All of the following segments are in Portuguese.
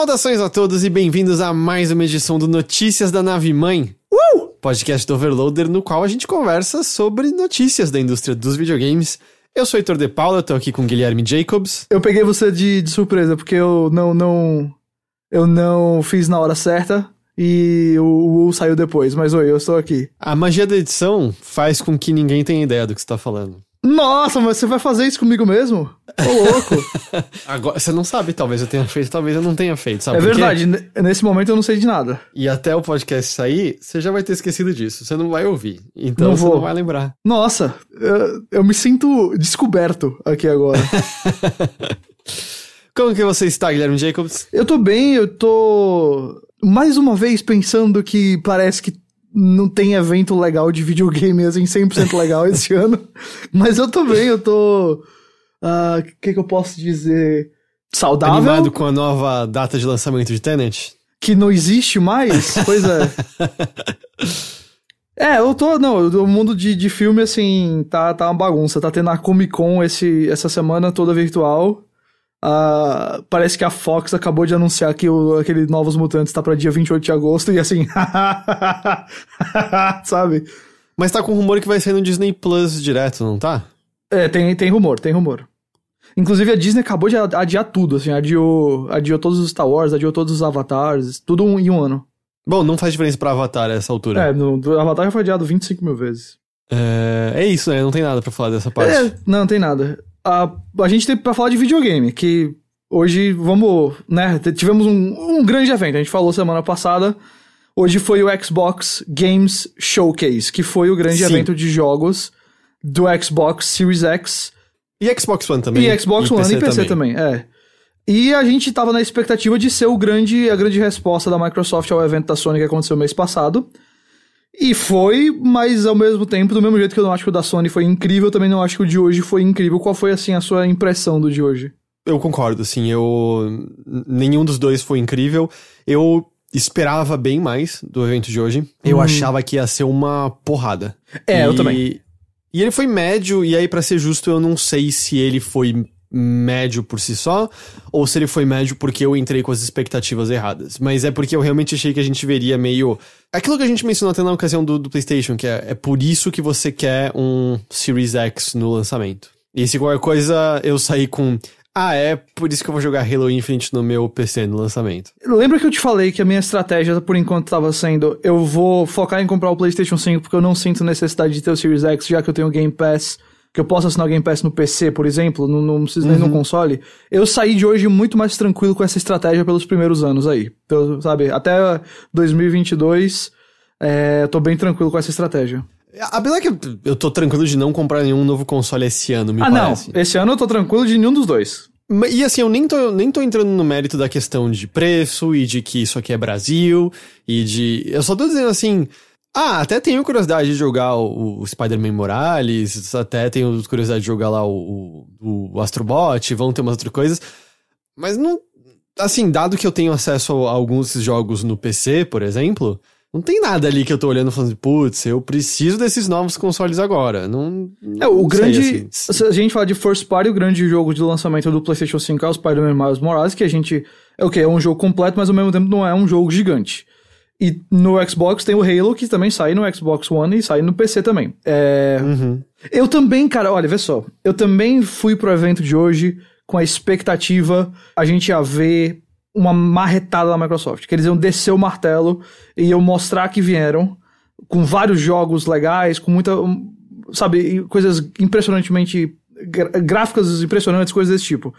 Saudações a todos e bem-vindos a mais uma edição do Notícias da Nave Mãe. Uh! Podcast do Overloader, no qual a gente conversa sobre notícias da indústria dos videogames. Eu sou Heitor De Paula, tô aqui com Guilherme Jacobs. Eu peguei você de, de surpresa, porque eu não, não. Eu não fiz na hora certa e o U saiu depois. Mas oi, eu estou aqui. A magia da edição faz com que ninguém tenha ideia do que você tá falando. Nossa, mas você vai fazer isso comigo mesmo? Ô, louco. Agora, você não sabe, talvez eu tenha feito, talvez eu não tenha feito, sabe é verdade, nesse momento eu não sei de nada. E até o podcast sair, você já vai ter esquecido disso. Você não vai ouvir. Então Não você vou. não vai lembrar. Nossa, eu, eu me sinto descoberto aqui agora. Como que você está, Guilherme Jacobs? eu tô bem, eu tô. Mais uma vez pensando que parece que não tem evento legal de videogame assim, 100% legal esse ano. Mas eu tô bem, eu tô. ah, O que, que eu posso dizer? Saudável. Animado com a nova data de lançamento de Tenet? que não existe mais? Pois é. É, eu tô. Não, o mundo de, de filme, assim, tá, tá uma bagunça. Tá tendo a Comic Con esse, essa semana toda virtual. Ah, parece que a Fox acabou de anunciar que o, aquele Novos Mutantes tá pra dia 28 de agosto e assim. sabe? Mas tá com rumor que vai sair no Disney Plus direto, não tá? É, tem, tem rumor, tem rumor. Inclusive a Disney acabou de adiar tudo, assim, adiou, adiou todos os Star Wars, adiou todos os Avatars, tudo um- em um ano. Bom, não faz diferença pra Avatar essa altura. É, no, do Avatar já foi adiado 25 mil vezes. É, é isso, né? Não tem nada pra falar dessa parte. É, não, não tem nada. A, a gente tem pra falar de videogame, que hoje vamos, né, tivemos um, um grande evento, a gente falou semana passada. Hoje foi o Xbox Games Showcase, que foi o grande Sim. evento de jogos do Xbox Series X E Xbox One também. e Xbox One e PC também. é. E a gente tava na expectativa de ser o grande, a grande resposta da Microsoft ao evento da Sony que aconteceu mês passado. E foi, mas ao mesmo tempo, do mesmo jeito que eu não acho que o da Sony foi incrível, eu também não acho que o de hoje foi incrível. Qual foi, assim, a sua impressão do de hoje? Eu concordo, assim, eu... Nenhum dos dois foi incrível. Eu esperava bem mais do evento de hoje. Eu achava que ia ser uma porrada. É, eu E- também. E ele foi médio, e aí, pra ser justo, eu não sei se ele foi médio por si só, ou se ele foi médio porque eu entrei com as expectativas erradas. Mas é porque eu realmente achei que a gente veria meio. Aquilo que a gente mencionou até na ocasião do, do PlayStation, que é, é por isso que você quer um Series X no lançamento. E se qualquer coisa eu sair com. Ah, é por isso que eu vou jogar Halo Infinite no meu PC no lançamento. Lembra que eu te falei que a minha estratégia, por enquanto, tava sendo: eu vou focar em comprar o PlayStation 5 porque eu não sinto necessidade de ter o Series X, já que eu tenho o Game Pass, que eu posso assinar o Game Pass no PC, por exemplo, não, não preciso nem no console. Eu saí de hoje muito mais tranquilo com essa estratégia pelos primeiros anos aí. Então, sabe, até 2022, é, eu tô bem tranquilo com essa estratégia. Apesar que eu tô tranquilo de não comprar nenhum novo console esse ano, me ah, parece. não. Esse ano eu tô tranquilo de nenhum dos dois. E assim, eu nem tô, nem tô entrando no mérito da questão de preço e de que isso aqui é Brasil e de. Eu só tô dizendo assim. Ah, até tenho curiosidade de jogar o, o Spider-Man Morales, até tenho curiosidade de jogar lá o, o, o Astrobot, vão ter umas outras coisas. Mas não. Assim, dado que eu tenho acesso a alguns desses jogos no PC, por exemplo, não tem nada ali que eu tô olhando e falando, putz, eu preciso desses novos consoles agora. Não. É, o não sei, grande. assim. Se a gente fala de First Party, o grande jogo de lançamento do PlayStation 5 é o Spider-Man Miles Morales, que a gente. É o quê? É um jogo completo, mas ao mesmo tempo não é um jogo gigante. E no Xbox tem o Halo, que também sai no Xbox One e sai no PC também. É. Uhum. Eu também, cara, olha, vê só. Eu também fui pro evento de hoje com a expectativa a gente ia ver uma marretada da Microsoft. Que eles iam descer o martelo e iam mostrar que vieram com vários jogos legais, com muita. Sabe, coisas impressionantemente gráficas impressionantes, coisas desse tipo.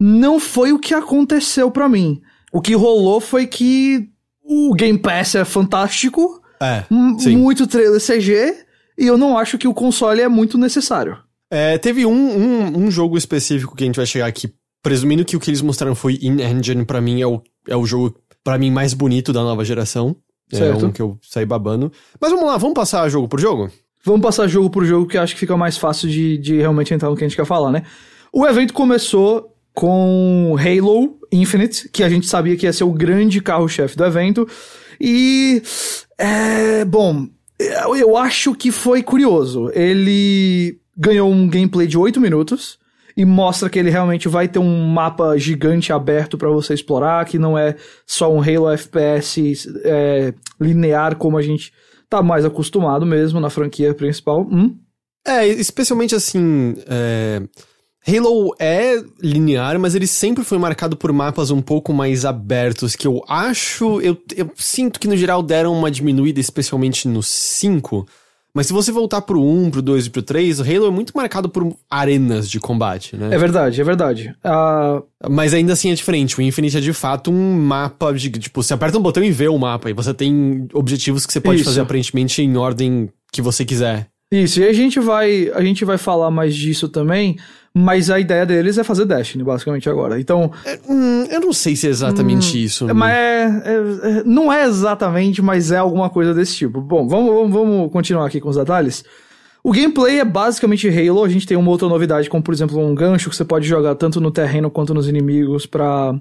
Não foi o que aconteceu para mim. O que rolou foi que o Game Pass é fantástico, é, muito trailer CG, e eu não acho que o console é muito necessário. É, teve um, um, um, jogo específico que a gente vai chegar aqui, presumindo que o que eles mostraram foi in-engine, para mim é o, é o jogo, para mim, mais bonito da nova geração. Certo. É um que eu saí babando. Mas vamos lá, vamos passar jogo por jogo? Vamos passar jogo por jogo, que acho que fica mais fácil de, de realmente entrar no que a gente quer falar, né? O evento começou com Halo Infinite, que a gente sabia que ia ser o grande carro-chefe do evento. E. É, bom, eu acho que foi curioso. Ele ganhou um gameplay de 8 minutos e mostra que ele realmente vai ter um mapa gigante aberto para você explorar, que não é só um Halo FPS é, linear como a gente tá mais acostumado mesmo na franquia principal. Hum? É, especialmente assim. É... Halo é linear, mas ele sempre foi marcado por mapas um pouco mais abertos, que eu acho. Eu, eu sinto que no geral deram uma diminuída, especialmente no 5. Mas se você voltar pro 1, pro 2 e pro 3, o Halo é muito marcado por arenas de combate, né? É verdade, é verdade. Uh... Mas ainda assim é diferente. O Infinite é de fato um mapa de. Tipo, você aperta um botão e vê o mapa. E você tem objetivos que você pode Isso. fazer aparentemente em ordem que você quiser. Isso, e a gente vai, a gente vai falar mais disso também, mas a ideia deles é fazer Destiny, basicamente, agora. Então. É, hum, eu não sei se é exatamente hum, isso. Mas é, é, é, não é exatamente, mas é alguma coisa desse tipo. Bom, vamos, vamos, vamos continuar aqui com os detalhes. O gameplay é basicamente Halo. A gente tem uma outra novidade, como por exemplo um gancho que você pode jogar tanto no terreno quanto nos inimigos para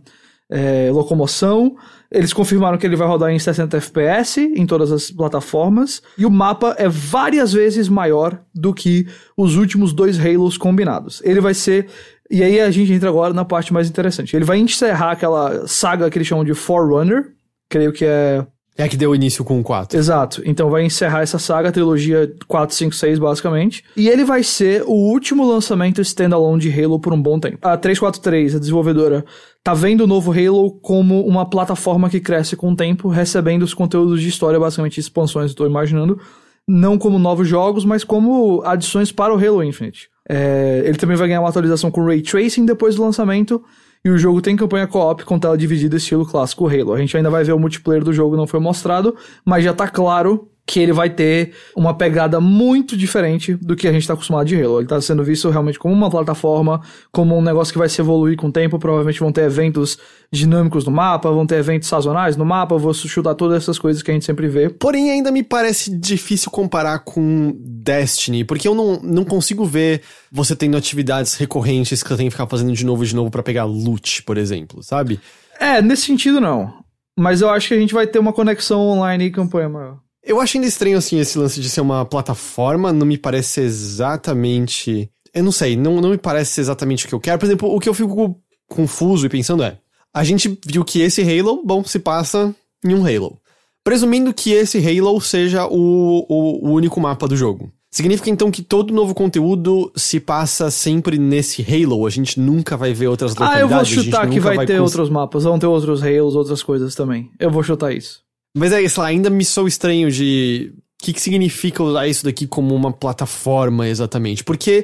é, locomoção. Eles confirmaram que ele vai rodar em 60 FPS em todas as plataformas. E o mapa é várias vezes maior do que os últimos dois Halos combinados. Ele vai ser. E aí a gente entra agora na parte mais interessante. Ele vai encerrar aquela saga que eles chamam de Forerunner. Creio que é é a que deu início com o 4. Exato. Então vai encerrar essa saga, trilogia 4, 5, 6, basicamente. E ele vai ser o último lançamento standalone de Halo por um bom tempo. A 343, a desenvolvedora, tá vendo o novo Halo como uma plataforma que cresce com o tempo, recebendo os conteúdos de história, basicamente expansões, estou imaginando. Não como novos jogos, mas como adições para o Halo Infinite. É, ele também vai ganhar uma atualização com Ray Tracing depois do lançamento e o jogo tem campanha co-op com tela dividida estilo clássico Halo. A gente ainda vai ver o multiplayer do jogo, não foi mostrado, mas já tá claro que ele vai ter uma pegada muito diferente do que a gente está acostumado de Halo. Ele está sendo visto realmente como uma plataforma, como um negócio que vai se evoluir com o tempo. Provavelmente vão ter eventos dinâmicos no mapa, vão ter eventos sazonais no mapa, vou chutar todas essas coisas que a gente sempre vê. Porém, ainda me parece difícil comparar com Destiny, porque eu não, não consigo ver você tendo atividades recorrentes que você tem que ficar fazendo de novo e de novo para pegar loot, por exemplo, sabe? É, nesse sentido não. Mas eu acho que a gente vai ter uma conexão online e campanha maior. Eu acho ainda estranho, assim, esse lance de ser uma plataforma, não me parece exatamente. Eu não sei, não, não me parece exatamente o que eu quero. Por exemplo, o que eu fico confuso e pensando é: a gente viu que esse Halo, bom, se passa em um Halo. Presumindo que esse Halo seja o, o, o único mapa do jogo. Significa então que todo novo conteúdo se passa sempre nesse Halo? A gente nunca vai ver outras localidades? Ah, eu vou chutar que vai, vai ter cons... outros mapas, vão ter outros Halos, outras coisas também. Eu vou chutar isso. Mas é, sei lá, ainda me sou estranho de. O que, que significa usar isso daqui como uma plataforma exatamente? Porque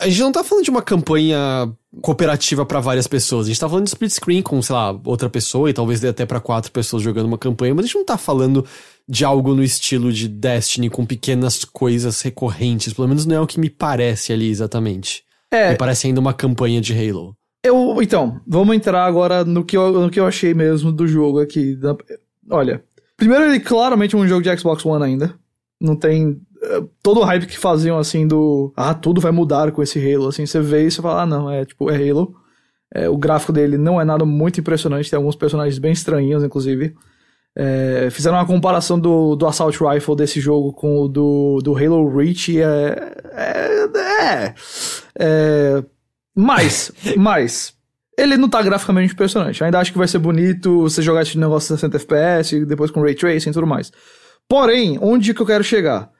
a gente não tá falando de uma campanha cooperativa para várias pessoas. A gente tá falando de split screen com, sei lá, outra pessoa e talvez dê até para quatro pessoas jogando uma campanha, mas a gente não tá falando de algo no estilo de Destiny com pequenas coisas recorrentes. Pelo menos não é o que me parece ali exatamente. É. Me parece ainda uma campanha de Halo. Eu, então, vamos entrar agora no que eu, no que eu achei mesmo do jogo aqui. Olha, Primeiro, ele claramente é um jogo de Xbox One ainda. Não tem. Eh, todo o hype que faziam assim do. Ah, tudo vai mudar com esse Halo. Assim, você vê e você fala, ah, não, é tipo, é Halo. É, o gráfico dele não é nada muito impressionante, tem alguns personagens bem estranhos, inclusive. É, fizeram uma comparação do, do Assault Rifle desse jogo com o do, do Halo Reach. É. É. é, é mas, mas, ele não tá graficamente impressionante. Ainda acho que vai ser bonito você jogar esse negócio 60 FPS, depois com Ray Tracing e tudo mais. Porém, onde que eu quero chegar?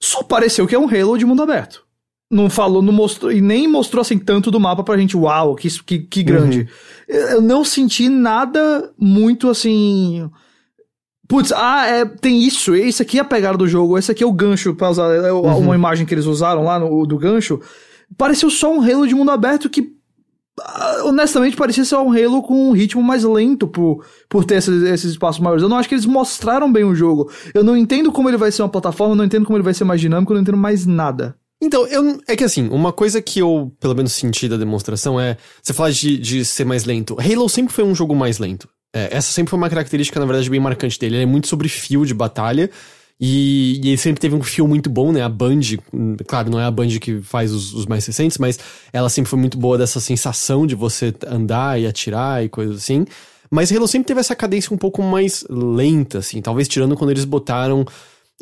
Só pareceu que é um Halo de mundo aberto. Não falou, não mostrou, e nem mostrou assim tanto do mapa pra gente, uau, que, que, que grande. Uhum. Eu não senti nada muito assim. Putz, ah, é, tem isso, esse aqui é a pegada do jogo, esse aqui é o gancho pra usar, é, uhum. uma imagem que eles usaram lá no, do gancho pareceu só um Halo de mundo aberto que honestamente parecia ser um Halo com um ritmo mais lento por, por ter esses, esses espaços maiores. Eu não acho que eles mostraram bem o jogo. Eu não entendo como ele vai ser uma plataforma, não entendo como ele vai ser mais dinâmico, não entendo mais nada. Então, eu, é que assim, uma coisa que eu, pelo menos, senti da demonstração é. Você fala de, de ser mais lento. Halo sempre foi um jogo mais lento. É, essa sempre foi uma característica, na verdade, bem marcante dele. Ele é muito sobre fio de batalha. E, e, ele sempre teve um fio muito bom, né? A Band, claro, não é a Band que faz os, os, mais recentes, mas ela sempre foi muito boa dessa sensação de você andar e atirar e coisas assim. Mas Halo sempre teve essa cadência um pouco mais lenta, assim, talvez tirando quando eles botaram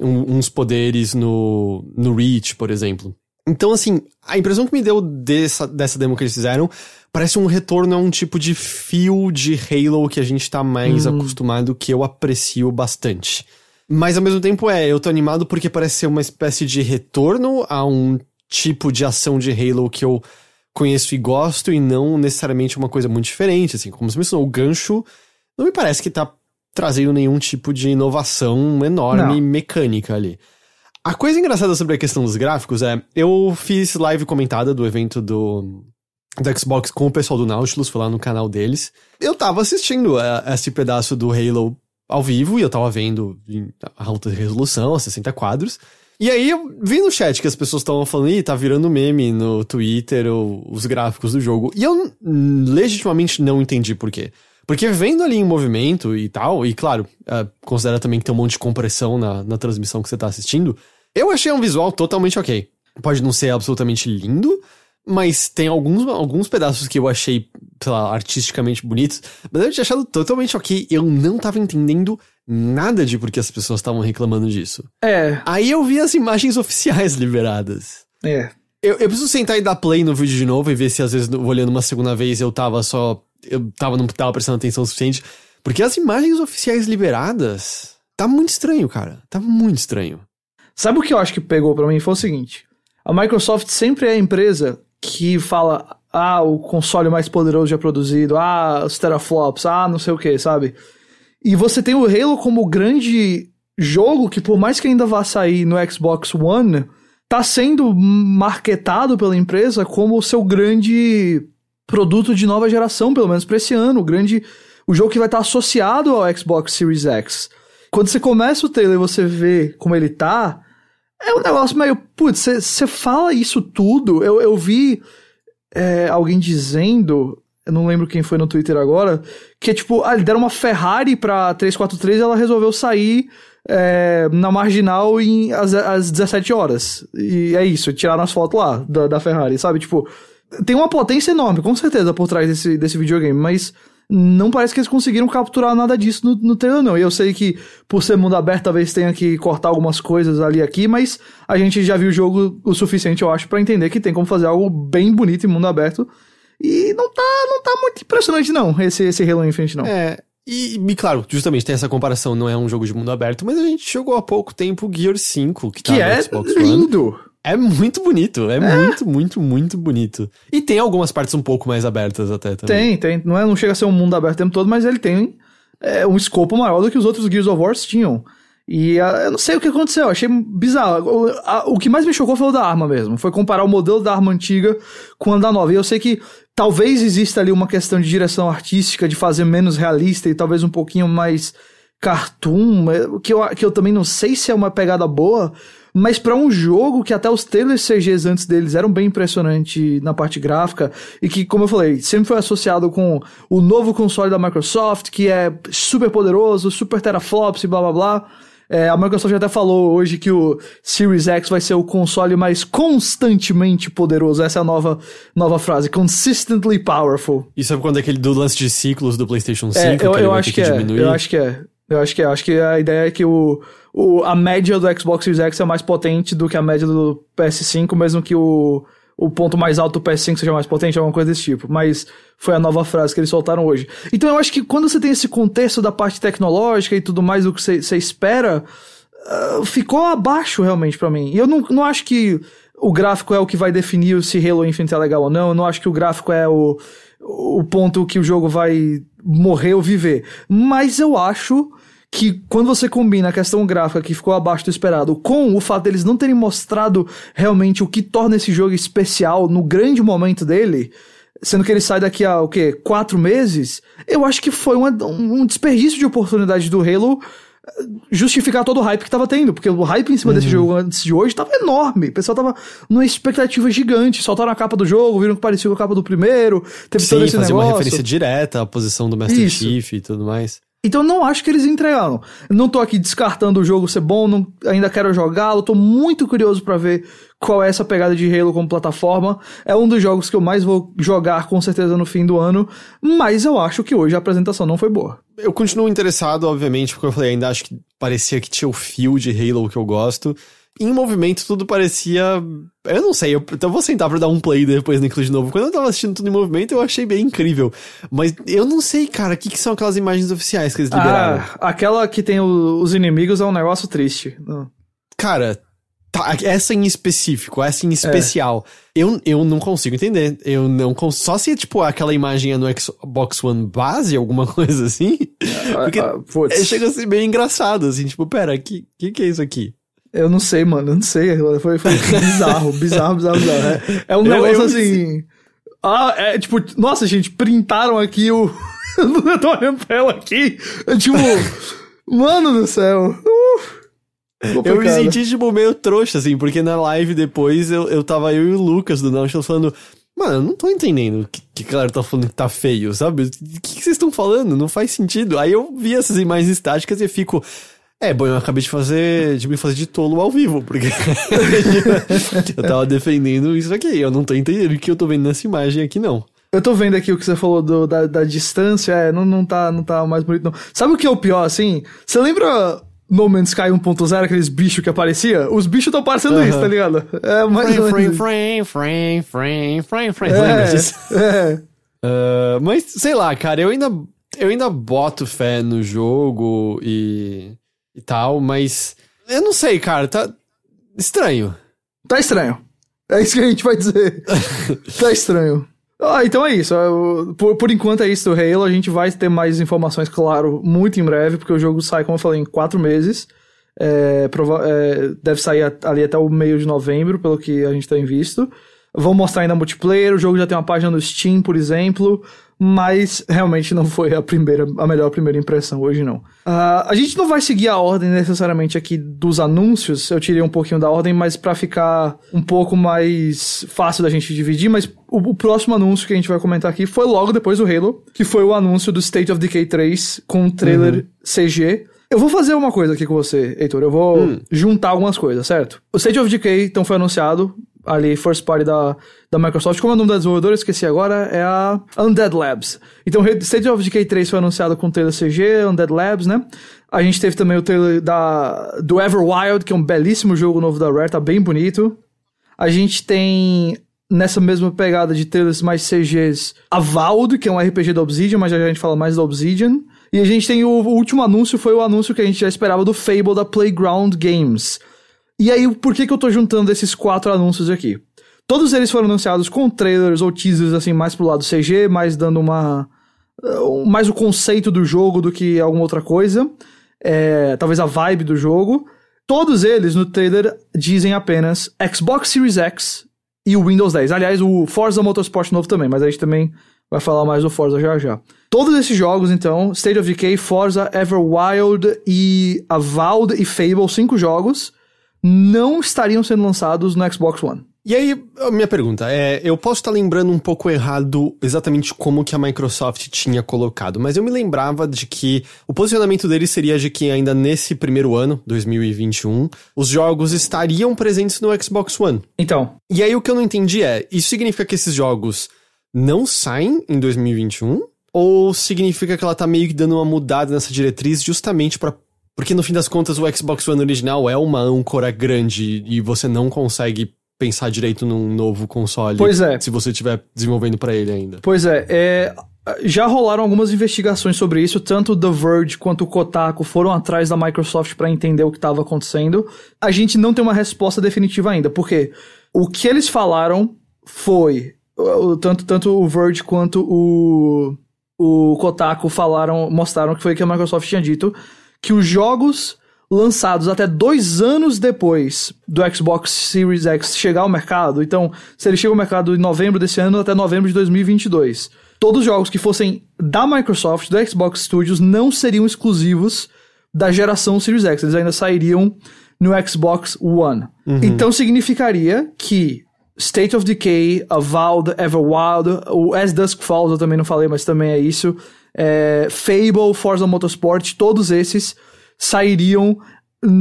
um, uns poderes no, no Reach, por exemplo. Então, assim, a impressão que me deu dessa, dessa demo que eles fizeram parece um retorno a um tipo de fio de Halo que a gente tá mais hum. acostumado, que eu aprecio bastante. Mas ao mesmo tempo é, eu tô animado porque parece ser uma espécie de retorno a um tipo de ação de Halo que eu conheço e gosto e não necessariamente uma coisa muito diferente, assim, como você mencionou, o gancho não me parece que tá trazendo nenhum tipo de inovação enorme não. mecânica ali. A coisa engraçada sobre a questão dos gráficos é, eu fiz live comentada do evento do, do Xbox com o pessoal do Nautilus, foi lá no canal deles. Eu tava assistindo a, a esse pedaço do Halo ao vivo e eu tava vendo em alta resolução, 60 quadros. E aí eu vi no chat que as pessoas estavam falando, ih, tá virando meme no Twitter ou os gráficos do jogo. E eu legitimamente não entendi por quê. Porque vendo ali em movimento e tal, e claro, uh, considera também que tem um monte de compressão na, na transmissão que você tá assistindo, eu achei um visual totalmente ok. Pode não ser absolutamente lindo, mas tem alguns, alguns pedaços que eu achei, sei lá, artisticamente bonitos, mas eu tinha achado totalmente ok. Eu não tava entendendo nada de por que as pessoas estavam reclamando disso. É. Aí eu vi as imagens oficiais liberadas. É. Eu, eu preciso sentar e dar play no vídeo de novo e ver se às vezes, olhando uma segunda vez, eu tava só. Eu tava, não tava prestando atenção o suficiente. Porque as imagens oficiais liberadas. Tá muito estranho, cara. Tá muito estranho. Sabe o que eu acho que pegou para mim? Foi o seguinte: a Microsoft sempre é a empresa que fala, ah, o console mais poderoso já produzido, ah, os teraflops, ah, não sei o que, sabe? E você tem o Halo como grande jogo que, por mais que ainda vá sair no Xbox One, tá sendo marketado pela empresa como o seu grande produto de nova geração, pelo menos para esse ano, o grande o jogo que vai estar associado ao Xbox Series X. Quando você começa o trailer e você vê como ele tá, é um negócio meio. Putz, você fala isso tudo. Eu, eu vi é, alguém dizendo. Eu não lembro quem foi no Twitter agora. Que é tipo, ah, deram uma Ferrari pra 343 e ela resolveu sair é, na marginal em, às, às 17 horas. E é isso, tiraram as fotos lá da, da Ferrari, sabe? Tipo, tem uma potência enorme, com certeza, por trás desse, desse videogame, mas não parece que eles conseguiram capturar nada disso no, no trailer, não. E eu sei que, por ser mundo aberto, talvez tenha que cortar algumas coisas ali aqui, mas a gente já viu o jogo o suficiente, eu acho, para entender que tem como fazer algo bem bonito em mundo aberto. E não tá, não tá muito impressionante, não, esse, esse Halo Infinite, não. É, e, e, claro, justamente tem essa comparação, não é um jogo de mundo aberto, mas a gente jogou há pouco tempo Gear 5, que, tá que é Xbox lindo. One. É muito bonito, é, é, muito, muito, muito bonito. E tem algumas partes um pouco mais abertas até também. Tem, tem. Não, é, não chega a ser um mundo aberto o tempo todo, mas ele tem é, um escopo maior do que os outros Gears of War tinham. E a, eu não sei o que aconteceu, achei bizarro. O, a, o que mais me chocou foi o da arma mesmo. Foi comparar o modelo da arma antiga com a da nova. E eu sei que talvez exista ali uma questão de direção artística, de fazer menos realista e talvez um pouquinho mais cartoon, que eu, que eu também não sei se é uma pegada boa, mas para um jogo que até os trailers CGs antes deles eram bem impressionantes na parte gráfica e que, como eu falei, sempre foi associado com o novo console da Microsoft, que é super poderoso, super teraflops e blá blá blá. É, a Microsoft até falou hoje que o Series X vai ser o console mais constantemente poderoso. Essa é a nova, nova frase. Consistently powerful. Isso é quando é aquele do lance de ciclos do PlayStation 5? É, eu, eu acho que, que é. Eu acho que é. Eu acho que é. Acho que a ideia é que o, o, a média do Xbox Series X é mais potente do que a média do PS5, mesmo que o, o ponto mais alto do PS5 seja mais potente, alguma coisa desse tipo. Mas foi a nova frase que eles soltaram hoje. Então eu acho que quando você tem esse contexto da parte tecnológica e tudo mais do que você, espera, uh, ficou abaixo realmente para mim. E eu não, não acho que o gráfico é o que vai definir se Halo Infinite é legal ou não. Eu não acho que o gráfico é o, o ponto que o jogo vai morrer ou viver. Mas eu acho que quando você combina a questão gráfica que ficou abaixo do esperado com o fato deles não terem mostrado realmente o que torna esse jogo especial no grande momento dele, sendo que ele sai daqui a o quê? Quatro meses, eu acho que foi uma, um desperdício de oportunidade do Halo justificar todo o hype que tava tendo, porque o hype em cima desse jogo antes de hoje tava enorme. O pessoal tava numa expectativa gigante. Soltaram a capa do jogo, viram que parecia com a capa do primeiro, teve Sim, todo esse fazer negócio. uma referência direta à posição do Master Isso. Chief e tudo mais. Então não acho que eles entregaram. Não tô aqui descartando o jogo ser bom, não, ainda quero jogá-lo, tô muito curioso pra ver qual é essa pegada de Halo como plataforma. É um dos jogos que eu mais vou jogar com certeza no fim do ano, mas eu acho que hoje a apresentação não foi boa. Eu continuo interessado, obviamente, porque eu falei, ainda acho que parecia que tinha o fio de Halo que eu gosto. Em movimento, tudo parecia. Eu não sei, eu, então eu vou sentar pra dar um play depois naquilo de novo. Quando eu tava assistindo tudo em movimento, eu achei bem incrível. Mas eu não sei, cara, o que, que são aquelas imagens oficiais que eles liberaram. Ah, aquela que tem o- os inimigos é um negócio triste. Cara, tá, essa em específico, essa em especial, eu, eu não consigo entender. Eu não consigo. Só se, tipo, aquela imagem é no Xbox One base, alguma coisa assim. Porque Ah, putz. é, chega a ser bem engraçado, assim, tipo, pera, que, que que é isso aqui? Eu não sei, mano, eu não sei. Foi, foi bizarro, bizarro, bizarro, bizarro. É, é um Eu- negócio eu- assim. Ah, é tipo, nossa, gente, printaram aqui o. eu tô olhando pra ela aqui. É tipo. mano do céu. Uh, Eu me complicado. senti, tipo, meio trouxa, assim, porque na live depois eu, eu tava eu e o Lucas do Nautilus falando. Mano, eu não tô entendendo o que, que a galera tá falando que tá feio, sabe? O que, que vocês estão falando? Não faz sentido. Aí eu vi essas imagens estáticas e fico. É, bom, eu acabei de fazer. de me fazer de tolo ao vivo, porque. eu tava defendendo isso aqui. Eu não tô entendendo o que eu tô vendo nessa imagem aqui, não. Eu tô vendo aqui o que você falou do- da, da distância, é, não, não, tá, não tá mais bonito, não. Sabe o que é o pior, assim? Você lembra No Man's Sky 1.0, aqueles bichos que aparecia? Os bichos estão parecendo Aham. isso, tá ligado? É mais Frame, frame, frame, frame, frame, frame. Lembra disso? É, é. Ah, mas, sei lá, cara, eu ainda, eu ainda boto fé no jogo e, e tal, mas eu não sei, cara, tá estranho. Tá estranho. É isso que a gente vai dizer. tá estranho. Ah, então é isso. Por, por enquanto é isso do Halo. A gente vai ter mais informações, claro, muito em breve, porque o jogo sai, como eu falei, em quatro meses. É, é, deve sair ali até o meio de novembro, pelo que a gente tem visto. Vão mostrar ainda multiplayer. O jogo já tem uma página no Steam, por exemplo. Mas realmente não foi a primeira, a melhor primeira impressão hoje, não. Ah, a gente não vai seguir a ordem necessariamente aqui dos anúncios. Eu tirei um pouquinho da ordem, mas pra ficar um pouco mais fácil da gente dividir. Mas o, o próximo anúncio que a gente vai comentar aqui foi logo depois do Halo, que foi o anúncio do State of Decay 3 com um trailer CG. Eu vou fazer uma coisa aqui com você, Heitor. Eu vou juntar algumas coisas, certo? O State of Decay, então, foi anunciado ali, first party da, da Microsoft. Como é o nome da desenvolvedora? Esqueci agora. É a Undead Labs. Então, State of Decay 3 foi anunciado com o trailer CG, Undead Labs, né? A gente teve também o trailer da, do Everwild, que é um belíssimo jogo novo da Rare, tá bem bonito. A gente tem, nessa mesma pegada de trailers mais CGs, a que é um RPG da Obsidian, mas já a gente fala mais da Obsidian. E a gente tem o, o último anúncio, foi o anúncio que a gente já esperava do Fable da Playground Games. E aí, por que que eu tô juntando esses quatro anúncios aqui? Todos eles foram anunciados com trailers ou teasers, assim, mais pro lado CG, mais dando uma... uh, mais o conceito do jogo do que alguma outra coisa. É, talvez a vibe do jogo. Todos eles no trailer dizem apenas Xbox Series X e o Windows 10. Aliás, o Forza Motorsport novo também, mas a gente também vai falar mais do Forza já já. Todos esses jogos, então, State of Decay, Forza, Everwild e Avowed e Fable, cinco jogos, não estariam sendo lançados no Xbox One. E aí, a minha pergunta é, eu posso estar lembrando um pouco errado exatamente como que a Microsoft tinha colocado, mas eu me lembrava de que o posicionamento deles seria de que ainda nesse primeiro ano, 2021, os jogos estariam presentes no Xbox One. Então, E aí o que eu não entendi é, isso significa que esses jogos não saem em 2021? Ou significa que ela tá meio que dando uma mudada nessa diretriz justamente pra. Porque no fim das contas o Xbox One original é uma âncora grande e você não consegue pensar direito num novo console Pois é. se você estiver desenvolvendo pra ele ainda. Pois é, é, já rolaram algumas investigações sobre isso, tanto The Verge quanto o Kotaku foram atrás da Microsoft para entender o que estava acontecendo. A gente não tem uma resposta definitiva ainda, porque o que eles falaram foi tanto tanto o Verge quanto o o Kotaku falaram, mostraram que foi o que a Microsoft tinha dito, que os jogos lançados até dois anos depois do Xbox Series X chegar ao mercado, então, se ele chega ao mercado em novembro desse ano até novembro de 2022, todos os jogos que fossem da Microsoft, do Xbox Studios, não seriam exclusivos da geração Series X, eles ainda sairiam no Xbox One. Então significaria que State of Decay, Avowed, Everwild, o As Dusk Falls eu também não falei, mas também é isso, é, Fable, Forza Motorsport, todos esses sairiam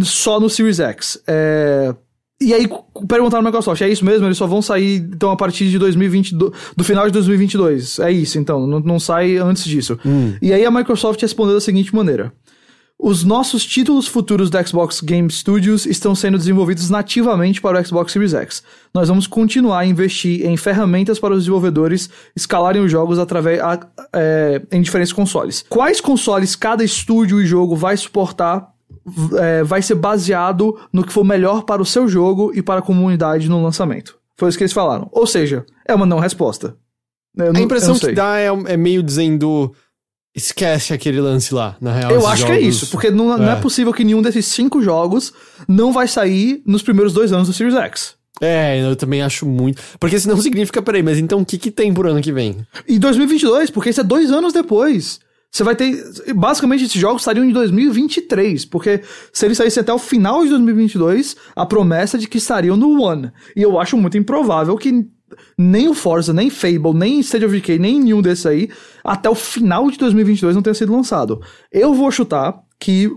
só no Series X. É, e aí perguntaram no Microsoft, é isso mesmo? Eles só vão sair então a partir de 2022, do final de 2022. É isso, então, não, não sai antes disso. E aí a Microsoft respondeu da seguinte maneira: os nossos títulos futuros da Xbox Game Studios estão sendo desenvolvidos nativamente para o Xbox Series X. Nós vamos continuar a investir em ferramentas para os desenvolvedores escalarem os jogos através a- é, em diferentes consoles. Quais consoles cada estúdio e jogo vai suportar é, vai ser baseado no que for melhor para o seu jogo e para a comunidade no lançamento. Foi isso que eles falaram. Ou seja, é uma não resposta. Eu não- A eu impressão não que dá é, é meio dizendo. Esquece aquele lance lá, na real. Eu acho que é jogos- isso, porque não, não é É. possível que nenhum desses cinco jogos não vai sair nos primeiros dois anos do Series X. É, eu também acho muito. Porque senão significa, peraí, mas então o que, que tem por ano que vem? E 2022, porque isso é dois anos depois. Você vai ter. Basicamente, esses jogos estariam em 2023, porque se eles saíssem até o final de 2022, a promessa é de que estariam no One. E eu acho muito improvável que nem o Forza, nem Fable, nem State of Decay, nem nenhum desses aí, até o final de 2022 não tenha sido lançado. Eu vou chutar que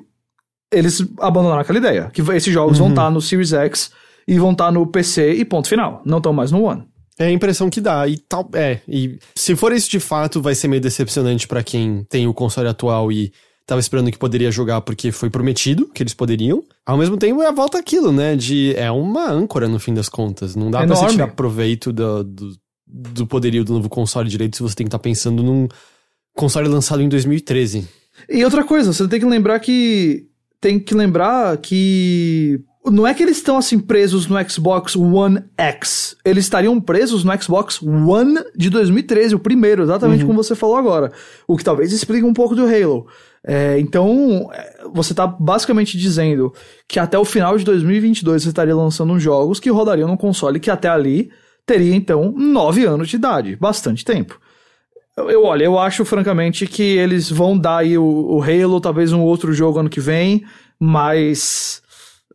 eles abandonaram aquela ideia, que esses jogos vão estar no Series X e vão estar no PC e ponto final. Não estão mais no One. É a impressão que dá. E tal. É. E se for isso de fato, vai ser meio decepcionante pra quem tem o console atual e tava esperando que poderia jogar porque foi prometido que eles poderiam. Ao mesmo tempo, é a volta àquilo, né? De. É uma âncora no fim das contas. Não dá pra Enorme. você tirar proveito do, do, do poderio do novo console direito se você tem que estar pensando num console lançado em 2013. E outra coisa, você tem que lembrar que. Tem que lembrar que. Não é que eles estão assim presos no Xbox One X. Eles estariam presos no Xbox One de 2013, o primeiro, exatamente como você falou agora. O que talvez explique um pouco do Halo. É, então, é, você tá basicamente dizendo que até o final de 2022 você estaria lançando jogos que rodariam num console que até ali teria, então, nove anos de idade. Bastante tempo. Eu, eu- olha, eu acho francamente que eles vão dar aí o, o Halo, talvez um outro jogo ano que vem, mas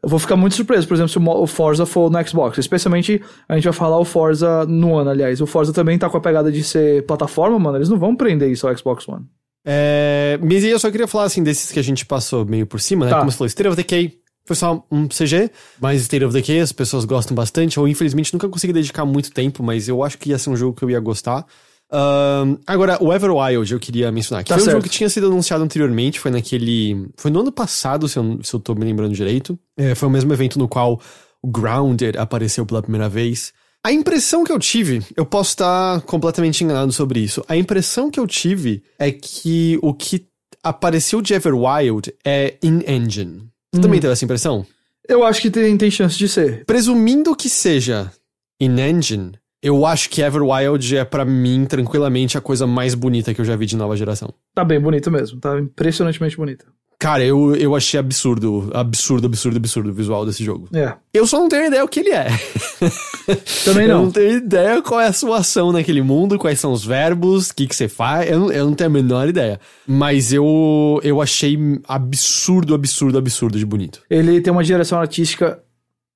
eu vou ficar muito surpreso, por exemplo, se o Forza for no Xbox. Especialmente, a gente vai falar o Forza no ano, aliás. O Forza também tá com a pegada de ser plataforma, mano. Eles não vão prender isso ao Xbox One. É, mas eu só queria falar assim desses que a gente passou meio por cima, né? Tá. Como você falou, State of Decay foi só um CG, mas State of Decay as pessoas gostam bastante. Eu infelizmente nunca consegui dedicar muito tempo, mas eu acho que ia ser um jogo que eu ia gostar. Ahn, agora, o Everwild eu queria mencionar, que Tá foi um certo. jogo que tinha sido anunciado anteriormente, foi naquele. Foi no ano passado, se eu, se eu tô me lembrando direito. É, foi o mesmo evento no qual o Grounded apareceu pela primeira vez. A impressão que eu tive, eu posso estar completamente enganado sobre isso. A impressão que eu tive é que o que apareceu de Everwild é in-engine. Você também teve essa impressão? Eu acho que tem, tem chance de ser. Presumindo que seja in-engine, eu acho que Everwild é pra mim tranquilamente a coisa mais bonita que eu já vi de nova geração. Tá bem bonito mesmo. Tá impressionantemente bonito. Cara, eu, eu achei absurdo, absurdo, absurdo, absurdo o visual desse jogo. É. Eu só não tenho ideia o que ele é. Também Eu não. não tenho ideia qual é a sua ação naquele mundo, quais são os verbos, o que, que você faz. Eu, não- eu não tenho a menor ideia. Mas eu, eu achei absurdo, absurdo, absurdo de bonito. Ele tem uma direção artística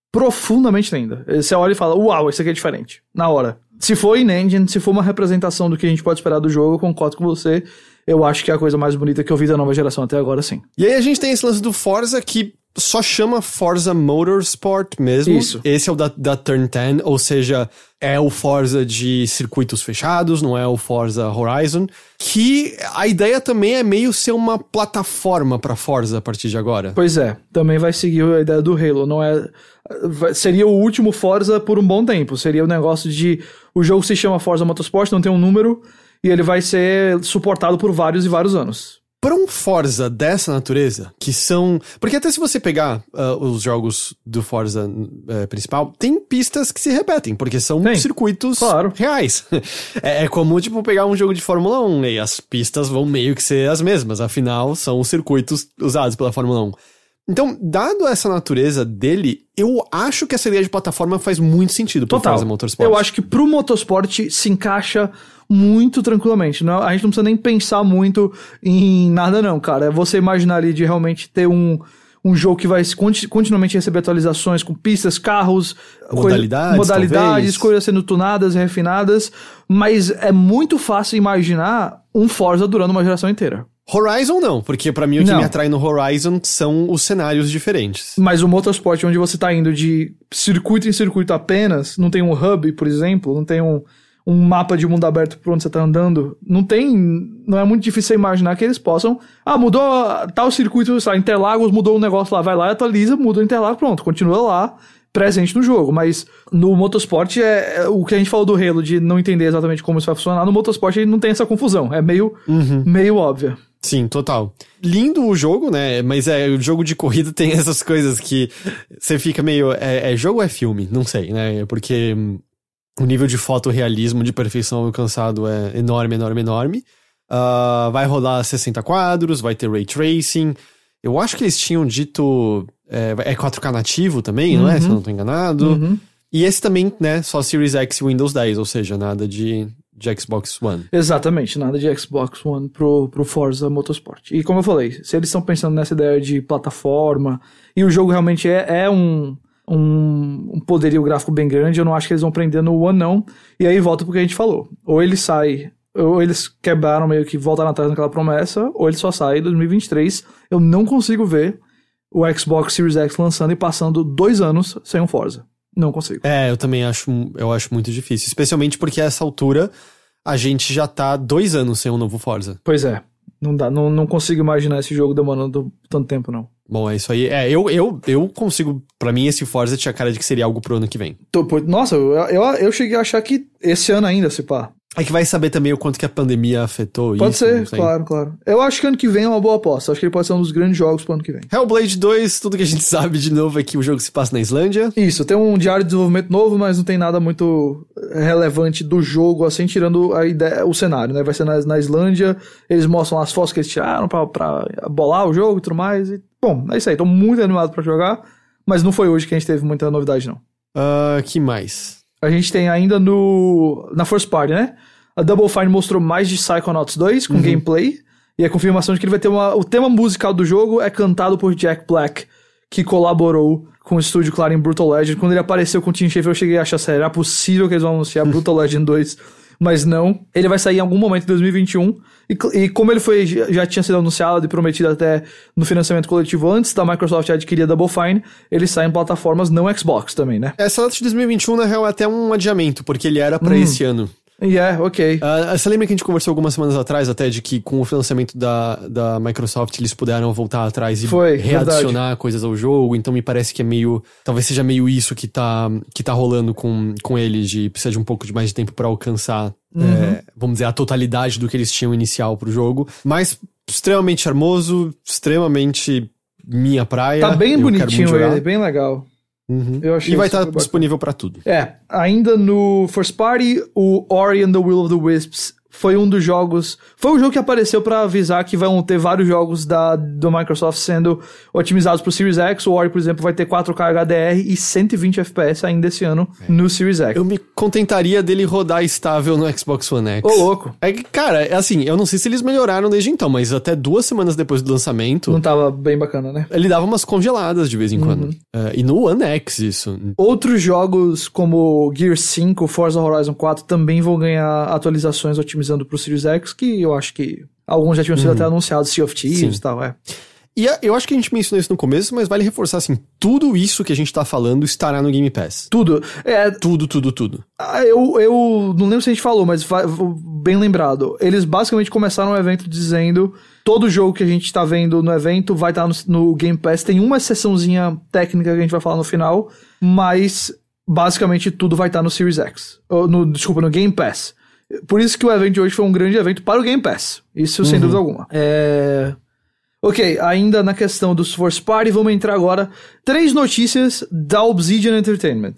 profundamente linda. Você olha e fala, uau, isso aqui é diferente. Na hora. Se for in-engine, se for uma representação do que a gente pode esperar do jogo, eu concordo com você. Eu acho que é a coisa mais bonita que eu vi da nova geração até agora, sim. E aí a gente tem esse lance do Forza que só chama Forza Motorsport mesmo. Isso. Esse é o da, da Turn 10, ou seja, é o Forza de circuitos fechados, não é o Forza Horizon. Que a ideia também é meio ser uma plataforma pra Forza a partir de agora. Pois é, também vai seguir a ideia do Halo. Não é. Seria o último Forza por um bom tempo. Seria o negócio de. O jogo se chama Forza Motorsport, não tem um número, e ele vai ser suportado por vários e vários anos. Pra um Forza dessa natureza, que são. Porque até se você pegar uh, os jogos do Forza uh, principal, tem pistas que se repetem, porque são Tem. circuitos Claro. reais. é, é como, tipo, pegar um jogo de Fórmula 1 e as pistas vão meio que ser as mesmas, afinal, são os circuitos usados pela Fórmula 1. Então, dado essa natureza dele, eu acho que essa ideia de plataforma faz muito sentido Total. Forza Motorsport. Eu acho que pro motorsport se encaixa muito tranquilamente. Não, a gente não precisa nem pensar muito em nada, não, cara. É você imaginar ali de realmente ter um, um jogo que vai continuamente receber atualizações com pistas, carros, Modalidades, coisa- modalidades coisas sendo tunadas e refinadas. Mas é muito fácil imaginar um Forza durando uma geração inteira. Horizon não, porque pra mim o que Não. me atrai no Horizon são os cenários diferentes. Mas o motorsport, onde você tá indo de circuito em circuito apenas, não tem um hub, por exemplo, não tem um, um mapa de mundo aberto por onde você tá andando, não tem. Não é muito difícil você imaginar que eles possam. Ah, mudou tal circuito, sei lá, Interlagos, mudou um negócio lá, vai lá, atualiza, muda o Interlagos, pronto, continua lá. Presente no jogo, mas no motorsport é, é o que a gente falou do Halo de não entender exatamente como isso vai funcionar. No motorsport ele não tem essa confusão, é meio, meio óbvia. Sim, total. Lindo o jogo, né? Mas é, o jogo de corrida tem essas coisas que você fica meio. É, é jogo ou é filme? Não sei, né? Porque o nível de fotorrealismo, de perfeição alcançado é enorme, enorme, enorme. Ah, vai rodar 60 quadros, vai ter ray tracing. Eu acho que eles tinham dito. É, é 4K nativo também, não é? Se eu não tô enganado. Uhum. E esse também, né? Só Series X e Windows 10, ou seja, nada de, de Xbox One. Exatamente, nada de Xbox One pro, pro Forza Motorsport. E como eu falei, se eles estão pensando nessa ideia de plataforma, e o jogo realmente é, é um, um, um poderio gráfico bem grande, eu não acho que eles vão prender no One, não. E aí volta pro que a gente falou. Ou ele sai, ou eles quebraram meio que voltaram atrás naquela promessa, ou ele só sai em 2023. Eu não consigo ver o Xbox Series X lançando e passando dois anos sem um Forza. Não consigo. É, eu também acho, eu acho muito difícil. Especialmente porque a essa altura a gente já tá dois anos sem um novo Forza. Pois é. Não dá, não, não consigo imaginar esse jogo demorando tanto tempo, não. Bom, é isso aí. É, eu, eu, eu consigo. Pra mim, esse Forza tinha cara de que seria algo pro ano que vem. Nossa, eu, eu, eu cheguei a achar que esse ano ainda, se pá. É que vai saber também o quanto que a pandemia afetou Pode isso. não ser, claro, claro. Eu acho que ano que vem é uma boa aposta. Acho que ele pode ser um dos grandes jogos pro ano que vem. Hellblade 2, tudo que a gente sabe de novo é que o jogo se passa na Islândia. Isso, tem um diário de desenvolvimento novo, mas não tem nada muito relevante do jogo, assim, tirando a ideia, o cenário, né? Vai ser na, na Islândia, eles mostram as fotos que eles tiraram pra, pra bolar o jogo e tudo mais. E, bom, é isso aí, tô muito animado pra jogar, mas não foi hoje que a gente teve muita novidade, não. Ah, que mais? A gente tem ainda no na First Party, né? A Double Fine mostrou mais de Psychonauts 2 com gameplay. E a confirmação de que ele vai ter uma. O tema musical do jogo é cantado por Jack Black, que colaborou com o estúdio, claro, em Brutal Legend. Quando ele apareceu com o Tim Schafer, eu cheguei a achar sério. Era possível que eles vão anunciar Brutal Legend 2. Mas não. Ele vai sair em algum momento em 2021. E, e como ele foi já tinha sido anunciado e prometido até no financiamento coletivo antes da Microsoft adquirir a Double Fine, ele sai em plataformas não Xbox também, né? Essa data de 2021, na real, é até um adiamento, porque ele era pra Hum. esse ano. É, ok. Ah, você lembra que a gente conversou algumas semanas atrás até de que com o financiamento da, da Microsoft eles puderam voltar atrás e Foi, readicionar coisas ao jogo, então me parece que é meio. Talvez seja meio isso que tá, que tá rolando com, com eles, de precisar de um pouco de mais de tempo pra alcançar, Uhum. é, vamos dizer, a totalidade do que eles tinham inicial pro jogo. Mas extremamente charmoso, extremamente minha praia. Tá bem bonitinho ele, bem legal. Uhum. Eu achei E vai estar bacana. disponível pra tudo. É, ainda no First Party, o Ori and the Will of the Wisps foi um dos jogos. Foi um jogo que apareceu pra avisar que vão ter vários jogos da do Microsoft sendo otimizados pro Series X. O Ori, por exemplo, vai ter 4K HDR e 120 FPS ainda esse ano no Series X. Eu me contentaria dele rodar estável no Xbox One X. Ô, louco. É que, cara, é assim, eu não sei se eles melhoraram desde então, mas até duas semanas depois do lançamento, Não tava bem bacana, né? ele dava umas congeladas de vez em quando. É, e no One X, isso. Outros jogos como Gear 5, Forza Horizon 4 também vão ganhar atualizações otimizando pro Series X, que eu acho que alguns já tinham sido até anunciados, Sea of Thieves e tal, é. E a- eu acho que a gente mencionou isso no começo, mas vale reforçar assim: tudo isso que a gente tá falando estará no Game Pass. Tudo. É, Tudo, tudo, tudo. Ah, Eu, eu não lembro se a gente falou, mas bem lembrado. Eles basicamente começaram o evento dizendo: todo jogo que a gente tá vendo no evento vai estar no, no Game Pass. Tem uma exceçãozinha técnica que a gente vai falar no final, mas basicamente tudo vai estar no Series X. Ou no, desculpa, no Game Pass. Por isso que o evento de hoje foi um grande evento para o Game Pass. Isso sem dúvida alguma. É... Ok, ainda na questão dos Force Party, vamos entrar agora. Três notícias da Obsidian Entertainment.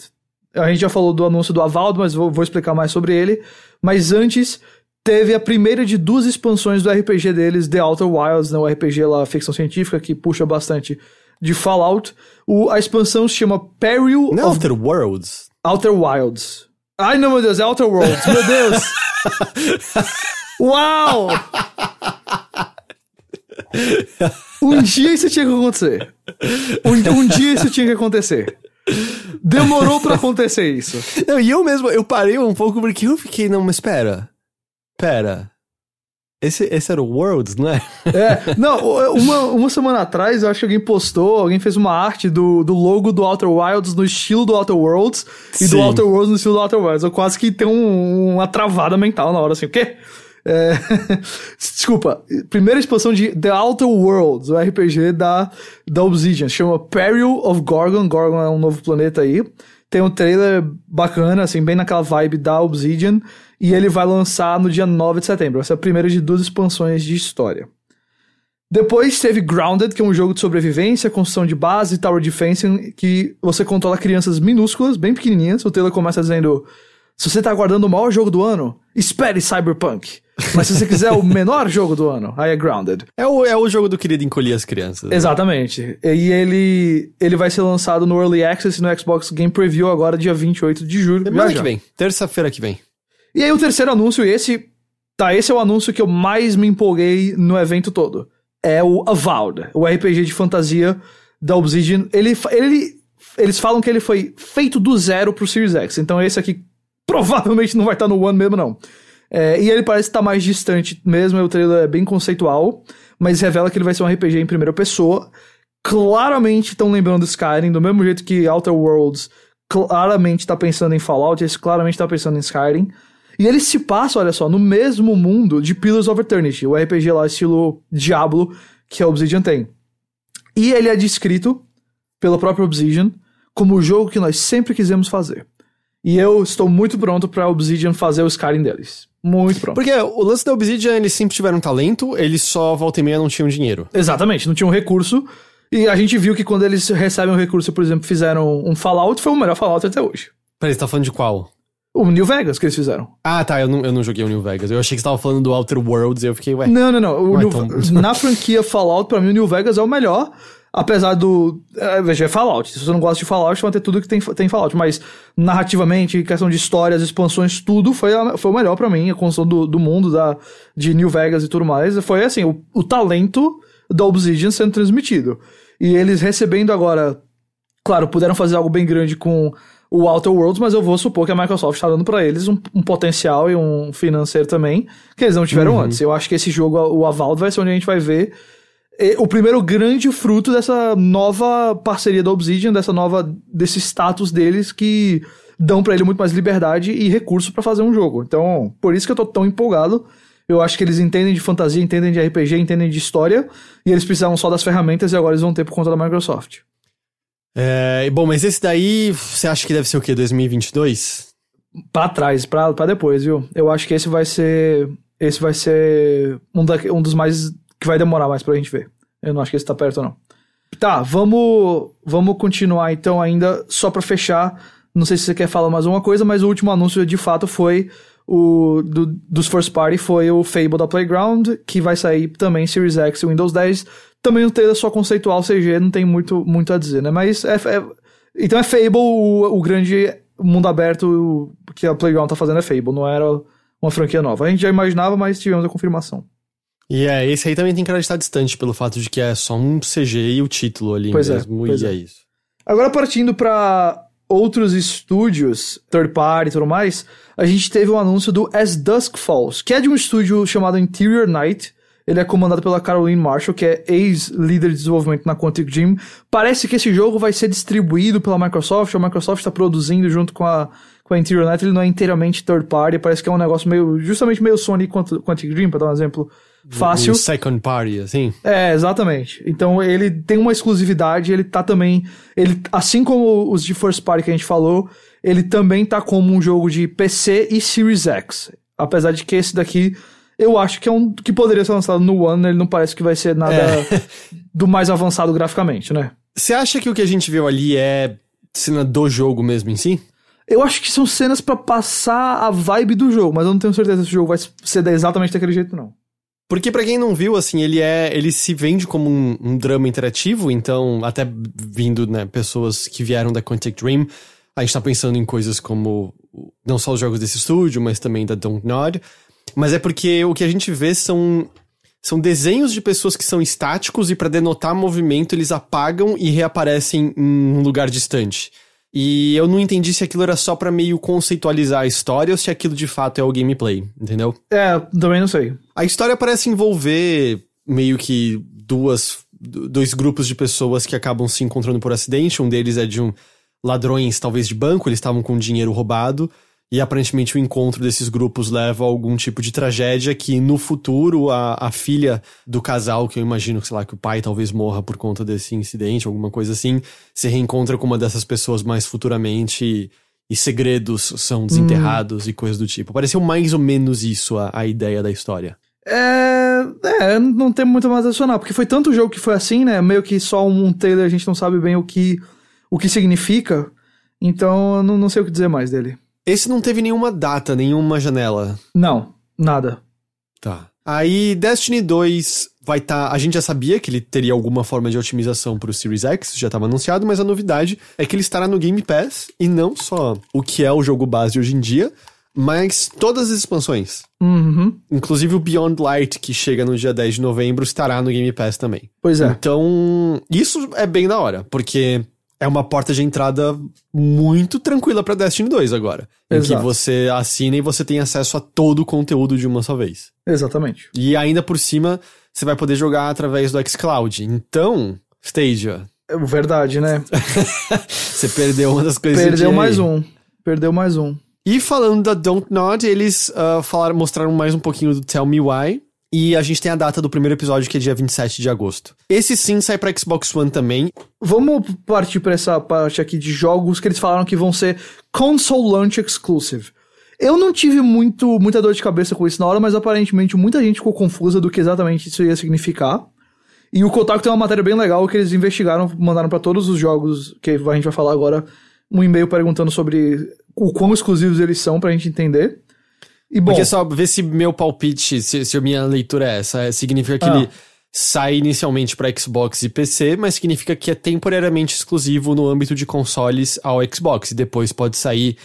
A gente já falou do anúncio do Avaldo, mas vou, vou explicar mais sobre ele. Mas antes, teve a primeira de duas expansões do RPG deles, The Outer Wilds, né, o RPG lá, ficção científica, que puxa bastante de Fallout. O, a expansão se chama Peril Não, of Outer Worlds. Outer Wilds. Ai, não, meu Deus, é Outer Worlds, meu Deus! Uau! Um dia isso tinha que acontecer. Um, um dia isso tinha que acontecer. Demorou pra acontecer isso. Não, e eu mesmo, eu parei um pouco porque eu fiquei, não, mas pera. Pera. Esse, esse era o Worlds, não é? É, não, uma, uma semana atrás eu acho que alguém postou, alguém fez uma arte do, do logo do Outer Wilds no estilo do Outer Worlds e Sim. do Outer Worlds no estilo do Outer Wilds. Eu quase que tenho um- uma travada mental na hora, assim, o quê? É, Desculpa, primeira expansão de The Outer Worlds, o RPG da, da Obsidian, chama Peril of Gorgon. Gorgon é um novo planeta aí. Tem um trailer bacana, assim, bem naquela vibe da Obsidian. E ele vai lançar no dia 9 de setembro. Vai ser a primeira de duas expansões de história. Depois teve Grounded, que é um jogo de sobrevivência, construção de base, tower defense, que você controla crianças minúsculas, bem pequenininhas. O trailer começa dizendo: se você tá aguardando o maior jogo do ano, espere Cyberpunk. Mas se você quiser o menor jogo do ano, aí é Grounded. É o, é o jogo do querido encolher as crianças. Exatamente. E ele, ele vai ser lançado no Early Access e no Xbox Game Preview agora, dia 28 de julho. Semana Já, que vem. Terça-feira que vem. E aí o terceiro anúncio, e esse. Tá, esse é o anúncio que eu mais me empolguei no evento todo. É o Avowed, o RPG de fantasia da Obsidian. Ele, ele, eles falam que ele foi feito do zero pro Series X. Então esse aqui provavelmente não vai estar no One mesmo, não. É, e ele parece estar mais distante mesmo, o trailer é bem conceitual, mas revela que ele vai ser um RPG em primeira pessoa. Claramente estão lembrando Skyrim, do mesmo jeito que Outer Worlds claramente tá pensando em Fallout, esse claramente tá pensando em Skyrim. E ele se passa, olha só, no mesmo mundo de Pillars of Eternity, o RPG lá estilo Diablo que a Obsidian tem. E ele é descrito pela própria Obsidian como o jogo que nós sempre quisemos fazer. E eu estou muito pronto pra Obsidian fazer o Skyrim deles. Muito pronto. Porque o lance da Obsidian, eles sempre tiveram talento, eles só volta e meia não tinham dinheiro. Exatamente, não tinha um recurso. E a gente viu que quando eles recebem um recurso, por exemplo, fizeram um Fallout, foi o melhor Fallout até hoje. Peraí, você tá falando de qual? O New Vegas que eles fizeram. Ah, tá, eu não, eu não joguei o New Vegas. Eu achei que você tava falando do Outer Worlds e eu fiquei, ué. Não, não, não. Ué, New- então- Na franquia Fallout, pra mim, o New Vegas é o melhor. Apesar do. É, veja, é Fallout. Se você não gosta de Fallout, vai ter tudo que tem, tem Fallout. Mas narrativamente, questão de histórias, expansões, tudo foi, a- foi o melhor pra mim. A construção do, do mundo, da, de New Vegas e tudo mais. Foi assim, o, o talento da Obsidian sendo transmitido. E eles recebendo agora. Claro, puderam fazer algo bem grande com o Outer Worlds, mas eu vou supor que a Microsoft está dando pra eles um, um potencial e um financeiro também que eles não tiveram antes. Eu acho que esse jogo, o Avald, vai ser onde a gente vai ver o primeiro grande fruto dessa nova parceria da Obsidian, dessa nova desse status deles que dão pra ele muito mais liberdade e recurso pra fazer um jogo. Então, por isso que eu tô tão empolgado. Eu acho que eles entendem de fantasia, entendem de RPG, entendem de história, e eles precisavam só das ferramentas e agora eles vão ter por conta da Microsoft. É, bom, mas esse daí, você acha que deve ser o quê? 2022? Pra trás, pra, pra depois, viu? Eu acho que esse vai ser. Esse vai ser um, da, um dos mais. Que vai demorar mais pra gente ver. Eu não acho que esse tá perto, não. Tá, vamos. Vamos continuar então ainda, só pra fechar. Não sei se você quer falar mais uma coisa, mas o último anúncio de fato foi. O, do, dos First Party foi o Fable da Playground, que vai sair também Series X e Windows 10. Também um trailer só conceitual CG, não tem muito, muito a dizer, né? Mas é, é- então é Fable, o, o grande mundo aberto que a Playground tá fazendo é Fable, não era uma franquia nova. A gente já imaginava, mas tivemos a confirmação. E é, esse aí também tem cara de estar distante pelo fato de que é só um CG e o título ali Pois é, mesmo, pois e é. é isso. Agora partindo para outros estúdios, third party e tudo mais, a gente teve o anúncio do As Dusk Falls, que é de um estúdio chamado Interior Night. Ele é comandado pela Caroline Marshall, que é ex-líder de desenvolvimento na Quantic Dream. Parece que esse jogo vai ser distribuído pela Microsoft, a Microsoft está produzindo junto com a, com a Interior Night, ele não é inteiramente third party, parece que é um negócio meio, justamente meio Sony e Quant- Quantic Dream, para dar um exemplo fácil. Um second party, assim. É, exatamente. Então ele tem uma exclusividade, ele tá também. Ele, assim como os de First Party que a gente falou, ele também tá como um jogo de PC e Series X. Apesar de que esse daqui, eu acho que é um que poderia ser lançado no One, ele não parece que vai ser nada É. do mais avançado graficamente, né? Você acha que o que a gente viu ali é cena do jogo mesmo em si? Eu acho que são cenas pra passar a vibe do jogo, mas eu não tenho certeza se o jogo vai ser exatamente daquele jeito, não. Porque pra quem não viu, assim, ele é, ele se vende como um, um drama interativo, então até vindo, né, pessoas que vieram da Quantic Dream, a gente tá pensando em coisas como não só os jogos desse estúdio, mas também da Don't Nod. Mas é porque o que a gente vê são são desenhos de pessoas que são estáticos e pra denotar movimento eles apagam e reaparecem em um lugar distante. E eu não entendi se aquilo era só pra meio conceitualizar a história ou se aquilo de fato é o gameplay, entendeu? É, também não sei. A história parece envolver meio que duas do- dois grupos de pessoas que acabam se encontrando por acidente. Um deles é de um ladrões, talvez de banco, eles estavam com dinheiro roubado. E aparentemente o encontro desses grupos leva a algum tipo de tragédia que no futuro a, a filha do casal, que eu imagino, sei lá, que o pai talvez morra por conta desse incidente, alguma coisa assim, se reencontra com uma dessas pessoas mais futuramente e, e segredos são desenterrados e coisas do tipo. Pareceu mais ou menos isso a, a ideia da história. É, é, não tem muito mais adicionar, porque foi tanto jogo que foi assim, né? Meio que só um trailer a gente não sabe bem o que, o que significa. Então não, não sei o que dizer mais dele. Esse não teve nenhuma data, nenhuma janela. Não, nada. Tá. Aí Destiny 2 vai estar. a gente já sabia que ele teria alguma forma de otimização pro Series X, já estava anunciado, mas a novidade é que ele estará no Game Pass e não só o que é o jogo base hoje em dia, mas todas as expansões. Uhum. Inclusive o Beyond Light, que chega no dia 10 de novembro, estará no Game Pass também. Pois é. Então, isso é bem da hora, porque é uma porta de entrada muito tranquila pra Destiny 2 agora. Em que Exato. você assina e você tem acesso a todo o conteúdo de uma só vez. Exatamente. E ainda por cima, você vai poder jogar através do xCloud. Então, Stadia, É verdade, né? você perdeu uma das coisas Perdeu mais um. Perdeu mais um. E falando da Don't Nod, eles ah, falaram, mostraram mais um pouquinho do Tell Me Why. E a gente tem a data do primeiro episódio, que é dia 27 de agosto. Esse sim sai pra Xbox One também. Vamos partir pra essa parte aqui de jogos que eles falaram que vão ser console launch exclusive. Eu não tive muito, muita dor de cabeça com isso na hora, mas aparentemente muita gente ficou confusa do que exatamente isso ia significar. E o Kotaku tem uma matéria bem legal que eles investigaram, mandaram pra todos os jogos que a gente vai falar agora, um e-mail perguntando sobre o quão exclusivos eles são pra gente entender. E bom, Porque só ver se meu palpite, se, se a minha leitura é essa, é, significa que Ah. ele sai inicialmente pra Xbox e PC, mas significa que é temporariamente exclusivo no âmbito de consoles ao Xbox. E depois pode sair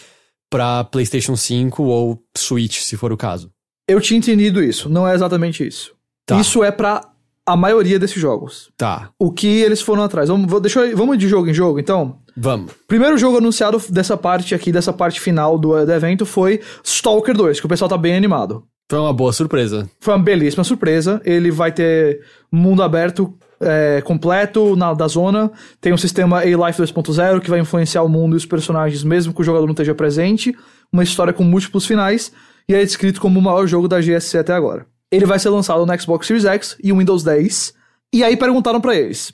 pra PlayStation 5 ou Switch, se for o caso. eu tinha entendido isso, não é exatamente isso. Tá. Isso é pra a maioria desses jogos. Tá, o que eles foram atrás. Vamos, vou- deixa eu, vamos de jogo em jogo, então. Vamos. Primeiro jogo anunciado dessa parte aqui, dessa parte final do, do evento, foi Stalker 2, que o pessoal tá bem animado. Foi uma boa surpresa. Foi uma belíssima surpresa. Ele vai ter mundo aberto é, completo na, da zona. Tem um sistema A-Life 2.0 que vai influenciar o mundo e os personagens, mesmo que o jogador não esteja presente. Uma história com múltiplos finais. E é descrito como o maior jogo da GSC até agora. Ele vai ser lançado no Xbox Series X e Windows 10. E aí perguntaram pra eles: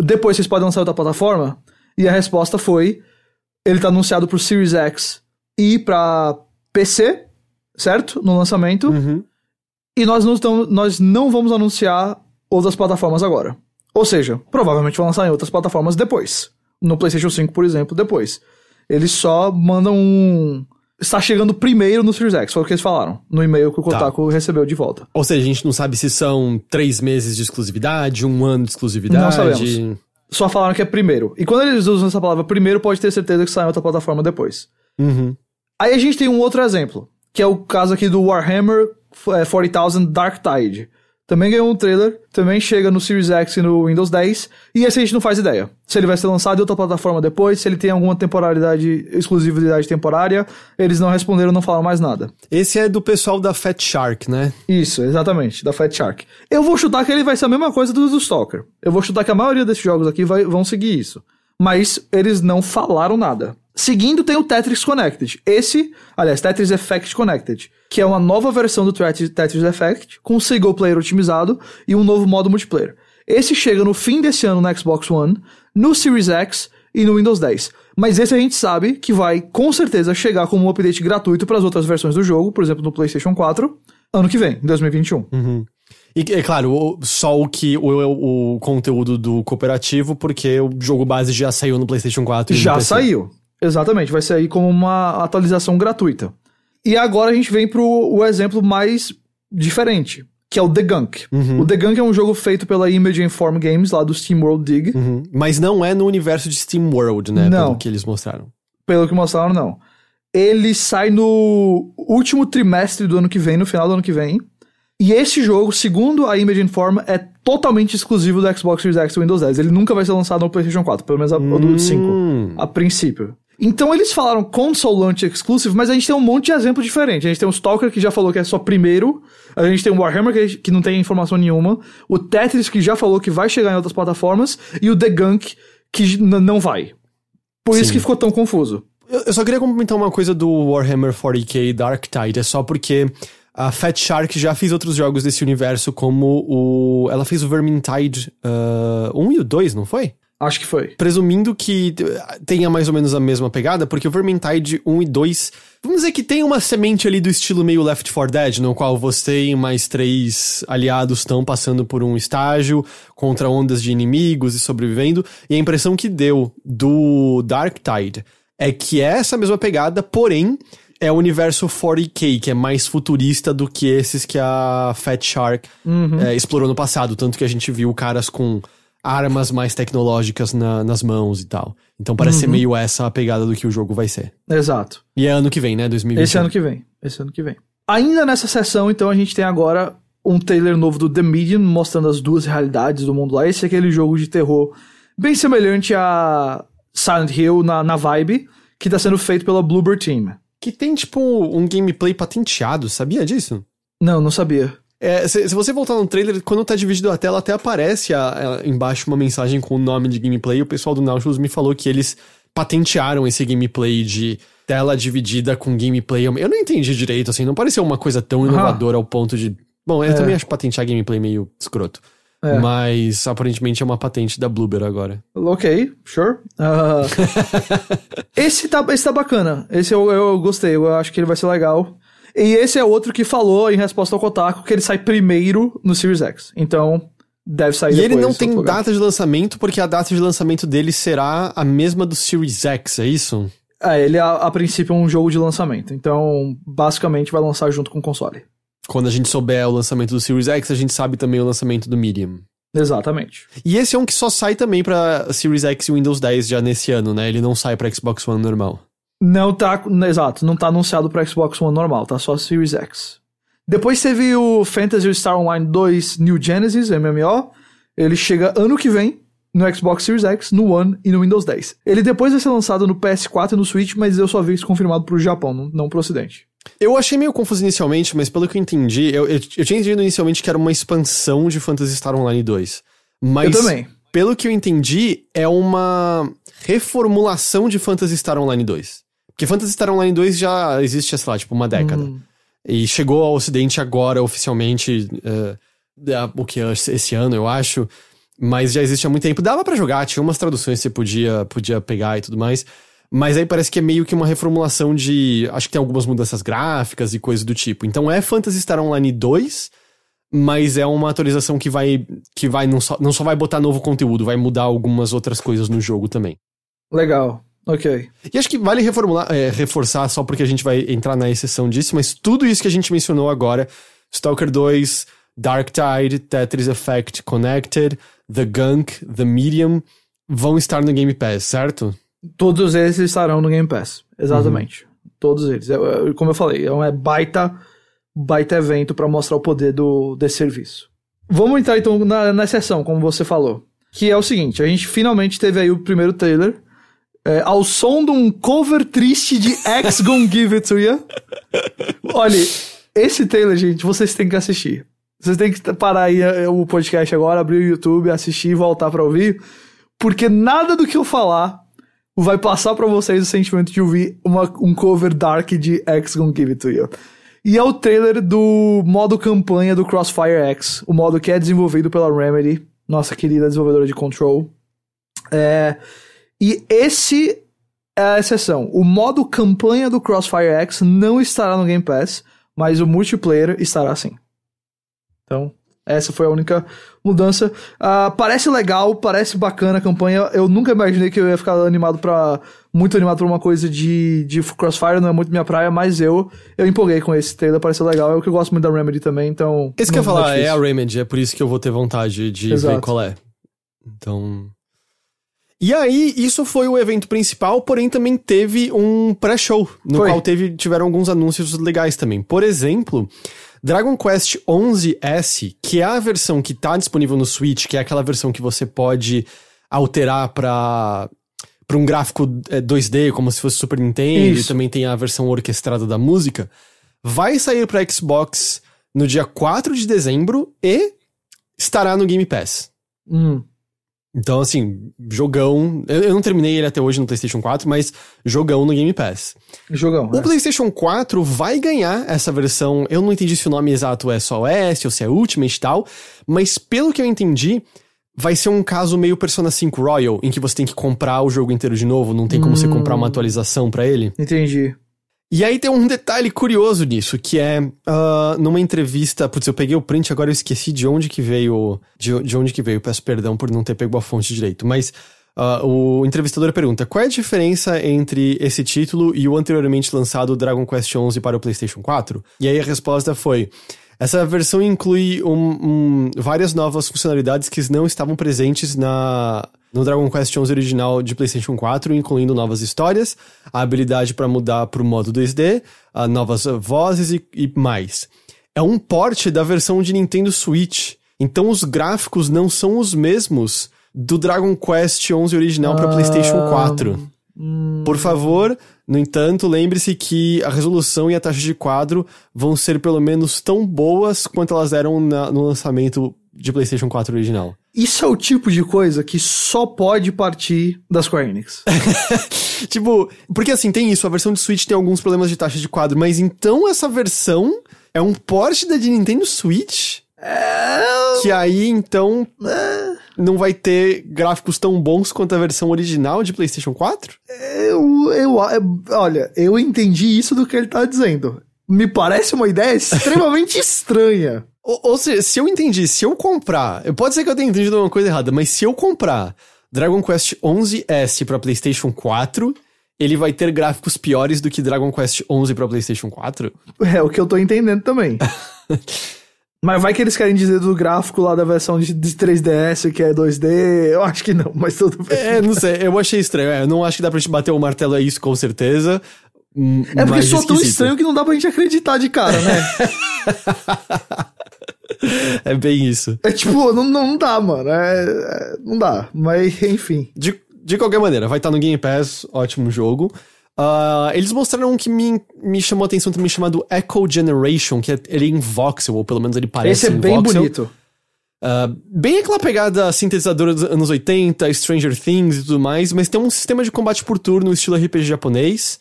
depois vocês podem lançar outra plataforma? E a resposta foi: ele tá anunciado pro Series X e pra PC, certo? No lançamento. Uhum. E nós não, estamos, nós não vamos anunciar outras plataformas agora. Ou seja, provavelmente vão lançar em outras plataformas depois. No PlayStation 5, por exemplo, depois. Eles só mandam um. Está chegando primeiro no Series X, foi o que eles falaram no e-mail que o Kotaku recebeu de volta. Ou seja, a gente não sabe se são três meses de exclusividade, um ano de exclusividade. Não sabemos. Só falaram que é primeiro. E quando eles usam essa palavra primeiro, pode ter certeza que sai em outra plataforma depois. Uhum. Aí a gente tem um outro exemplo, que é o caso aqui do Warhammer é, 40,000 Dark Tide. Também ganhou um trailer, também chega no Series X e no Windows 10, e esse a gente não faz ideia. Se ele vai ser lançado em outra plataforma depois, se ele tem alguma temporalidade, exclusividade temporária, eles não responderam, não falaram mais nada. Esse é do pessoal da Fat Shark, né? Isso, exatamente, da Fat Shark. Eu vou chutar que ele vai ser a mesma coisa do, do Stalker. Eu vou chutar que a maioria desses jogos aqui vai- vão seguir isso. Mas eles não falaram nada. Seguindo tem o Tetris Connected. Esse, aliás, Tetris Effect Connected, que é uma nova versão do Tetris, Effect, com single player otimizado e um novo modo multiplayer. Esse chega no fim desse ano no Xbox One, no Series X e no Windows 10. Mas esse a gente sabe que vai com certeza chegar como um update gratuito para as outras versões do jogo, por exemplo, no PlayStation 4, ano que vem, em 2021. E, é claro, só o que o, o conteúdo do cooperativo, porque o jogo base já saiu no PlayStation 4 e no Já saiu. Exatamente, vai sair como uma atualização gratuita. E agora a gente vem pro o exemplo mais diferente, que é o The Gunk. O The Gunk é um jogo feito pela Image Inform Games, lá do Steam World Dig. Uhum. Mas não é no universo de Steam World, né? Não. Pelo que eles mostraram. Pelo que mostraram, não. Ele sai no último trimestre do ano que vem, no final do ano que vem. E esse jogo, segundo a Image Inform, é totalmente exclusivo do Xbox Series X e Windows 10. Ele nunca vai ser lançado no PlayStation 4, pelo menos a, o do 5, Hum. a princípio. Então eles falaram console launch exclusive, mas a gente tem um monte de exemplo diferente. A gente tem o Stalker, que já falou que é só primeiro. A gente tem o Warhammer, que, que não tem informação nenhuma. O Tetris, que já falou que vai chegar em outras plataformas. E o The Gunk, que não vai. Por isso Sim. que ficou tão confuso. Eu, eu só queria comentar uma coisa do Warhammer 40k Dark Tide. É só porque a Fat Shark já fez outros jogos desse universo, como o. Ela fez o Vermintide uh, 1 e o 2, não foi? Acho que foi. Presumindo que tenha mais ou menos a mesma pegada, porque o Vermintide 1 e 2, vamos dizer que tem uma semente ali do estilo meio Left 4 Dead, no qual você e mais três aliados estão passando por um estágio contra ondas de inimigos e sobrevivendo, e a impressão que deu do Dark Tide é que é essa mesma pegada, porém é o universo 40k, que é mais futurista do que esses que a Fat Shark é, explorou no passado, tanto que a gente viu caras com armas mais tecnológicas na- nas mãos e tal. Então parece ser meio essa a pegada do que o jogo vai ser. Exato. E é ano que vem, né? 2021. Esse ano que vem. Esse ano que vem. Ainda nessa sessão, então, a gente tem agora um trailer novo do The Medium, mostrando as duas realidades do mundo lá. Esse é aquele jogo de terror bem semelhante a Silent Hill na, na vibe, que tá sendo feito pela Bloober Team. Que tem, tipo, um gameplay patenteado, sabia disso? Não, não sabia. É, se, se você voltar no trailer, quando tá dividido a tela, até aparece a- a- embaixo uma mensagem com o nome de gameplay. O pessoal do Nautilus me falou que eles patentearam esse gameplay de tela dividida com gameplay. Eu não entendi direito, assim, não pareceu uma coisa tão inovadora ao ponto de. Bom, eu também acho patentear gameplay meio escroto. É. Mas aparentemente é uma patente da Bloober agora. Ok, sure. Ah, esse, tá, esse tá bacana. Esse eu, eu gostei, eu acho que ele vai ser legal. E esse é outro que falou, em resposta ao Kotaku, que ele sai primeiro no Series X. Então, deve sair E ele não em tem lugar. data de lançamento, porque a data de lançamento dele será a mesma do Series X, é isso? É, ele a, a princípio é um jogo de lançamento. Então, basicamente, vai lançar junto com o console. Quando a gente souber o lançamento do Series X, a gente sabe também o lançamento do Medium. Exatamente. E esse é um que só sai também pra Series X e Windows 10 já nesse ano, né? Ele não sai pra Xbox One normal. Não tá. Exato, não tá anunciado pra Xbox One normal, tá só Series X. Depois teve o Fantasy Star Online 2 New Genesis, MMO. Ele chega ano que vem no Xbox Series X, no One e no Windows 10. Ele depois vai ser lançado no PS4 e no Switch, mas eu só vi isso confirmado pro Japão, não, não pro Ocidente. Eu achei meio confuso inicialmente, mas pelo que eu entendi, eu, eu, eu tinha entendido inicialmente que era uma expansão de Phantasy Star Online 2. Mas, Eu também. pelo que eu entendi, é uma reformulação de Phantasy Star Online 2. Porque Phantasy Star Online 2 já existe, sei lá, tipo, uma década. Hum. E chegou ao ocidente agora, oficialmente, da- o que, esse ano, eu acho. Mas já existe há muito tempo. Dava pra jogar, tinha umas traduções que você podia, podia pegar e tudo mais. Mas aí parece que é meio que uma reformulação de. Acho que tem algumas mudanças gráficas e coisas do tipo. Então é Phantasy Star Online 2, mas é uma atualização que vai. que vai não, só, não só vai botar novo conteúdo, vai mudar algumas outras coisas no jogo também. Legal, ok. E acho que vale reformular, é, reforçar só porque a gente vai entrar na exceção disso, mas tudo isso que a gente mencionou agora: Stalker 2, Dark Tide, Tetris Effect Connected, The Gunk, The Medium, vão estar no Game Pass, certo? Todos eles estarão no Game Pass. Exatamente. Todos eles. É, é, como eu falei, é um é baita, baita evento pra mostrar o poder do, desse serviço. Vamos entrar então na, na sessão, como você falou. Que é o seguinte: a gente finalmente teve aí o primeiro trailer. É, ao som de um cover triste de X Gonna Give It To You. Olha, esse trailer, gente, vocês têm que assistir. Vocês têm que parar aí é, o podcast agora, abrir o YouTube, assistir e voltar pra ouvir. Porque nada do que eu falar vai passar pra vocês o sentimento de ouvir uma- um cover dark de X Gonna Give It To You. E é o trailer do modo campanha do Crossfire X, o modo que é desenvolvido pela Remedy, nossa querida desenvolvedora de Control. É, E esse é a exceção. O modo campanha do Crossfire X não estará no Game Pass, mas o multiplayer estará sim. Então, essa foi a única mudança. Uh, parece legal, parece bacana a campanha. Eu nunca imaginei que eu ia ficar animado para muito animado pra uma coisa de, de Crossfire, não é muito minha praia, mas eu eu empolguei com esse trailer, parece legal. É o que eu gosto muito da Remedy também, então. Esse que eu ia falar, é, é a Remedy, é por isso que eu vou ter vontade de Exato. ver qual é. Então. E aí, isso foi o evento principal, porém também teve um pré-show, no foi. qual teve, tiveram alguns anúncios legais também. Por exemplo, Dragon Quest 11S, que é a versão que tá disponível no Switch, que é aquela versão que você pode alterar para para um gráfico 2D, é, como se fosse Super Nintendo, Isso. e também tem a versão orquestrada da música, vai sair para Xbox no dia 4 de dezembro e estará no Game Pass. Hum. Então, assim, jogão. Eu, não terminei ele até hoje no PlayStation 4, mas jogão no Game Pass. Jogão. O é. PlayStation 4 vai ganhar essa versão. Eu não entendi se o nome exato é só OS ou se é Ultimate e tal, mas pelo que eu entendi, vai ser um caso meio Persona 5 Royal, em que você tem que comprar o jogo inteiro de novo, não tem como hum. você comprar uma atualização para ele. Entendi. E aí tem um detalhe curioso nisso, que é uh, numa entrevista. Putz, eu peguei o print, agora eu esqueci de onde que veio. De, de onde que veio. Peço perdão por não ter pego a fonte direito. Mas uh, o entrevistador pergunta: qual é a diferença entre esse título e o anteriormente lançado Dragon Quest XI para o PlayStation 4? E aí a resposta foi. Essa versão inclui um, um, várias novas funcionalidades que não estavam presentes na, no Dragon Quest XI original de PlayStation 4, incluindo novas histórias, a habilidade para mudar para o modo 2D, novas vozes e, e mais. É um porte da versão de Nintendo Switch, então os gráficos não são os mesmos do Dragon Quest XI original para PlayStation 4. Hum. Por favor, no entanto, lembre-se que a resolução e a taxa de quadro vão ser pelo menos tão boas quanto elas eram na, no lançamento de PlayStation 4 original. Isso é o tipo de coisa que só pode partir das Square Enix. tipo, porque assim, tem isso, a versão de Switch tem alguns problemas de taxa de quadro, mas então essa versão é um porte da de Nintendo Switch? É... Que aí, então, é... não vai ter gráficos tão bons quanto a versão original de PlayStation 4? Eu, eu, olha, eu entendi isso do que ele tá dizendo. Me parece uma ideia extremamente estranha. Ou, ou, seja, se eu entendi, se eu comprar, pode ser que eu tenha entendido uma coisa errada, mas se eu comprar Dragon Quest 11S para PlayStation 4, ele vai ter gráficos piores do que Dragon Quest 11 para PlayStation 4? É o que eu tô entendendo também. mas vai que eles querem dizer do gráfico lá da versão de, de 3DS que é 2D? Eu acho que não, mas tudo bem. É, não sei, eu achei estranho. É, eu não acho que dá pra gente bater o martelo a isso com certeza. É porque sou tão estranho que não dá pra gente acreditar de cara, né? é bem isso. É tipo, não, não dá, mano. É, é, não dá. Mas, enfim. De, de qualquer maneira, vai estar no Game Pass, ótimo jogo. Uh, eles mostraram um que me, me chamou a atenção também, chamado Echo Generation, que é, ele é em voxel, ou pelo menos ele parece Esse é bem voxel. bonito. Uh, bem aquela pegada sintetizadora dos anos 80, Stranger Things e tudo mais, mas tem um sistema de combate por turno, estilo RPG japonês.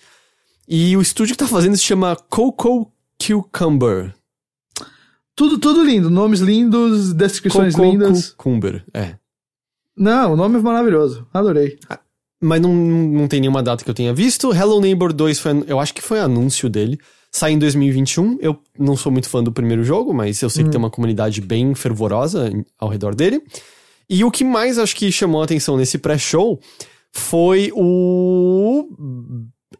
E o estúdio que tá fazendo se chama Coco Cucumber. Tudo, tudo lindo. Nomes lindos, descrições Coco lindas. Cucumber, é. Não, o nome é maravilhoso. Adorei. Ah, mas não, não tem nenhuma data que eu tenha visto. Hello Neighbor 2 foi, eu acho que foi anúncio dele. Sai em 2021. Eu não sou muito fã do primeiro jogo, mas eu sei hum. que tem uma comunidade bem fervorosa ao redor dele. E o que mais acho que chamou a atenção nesse pré-show foi o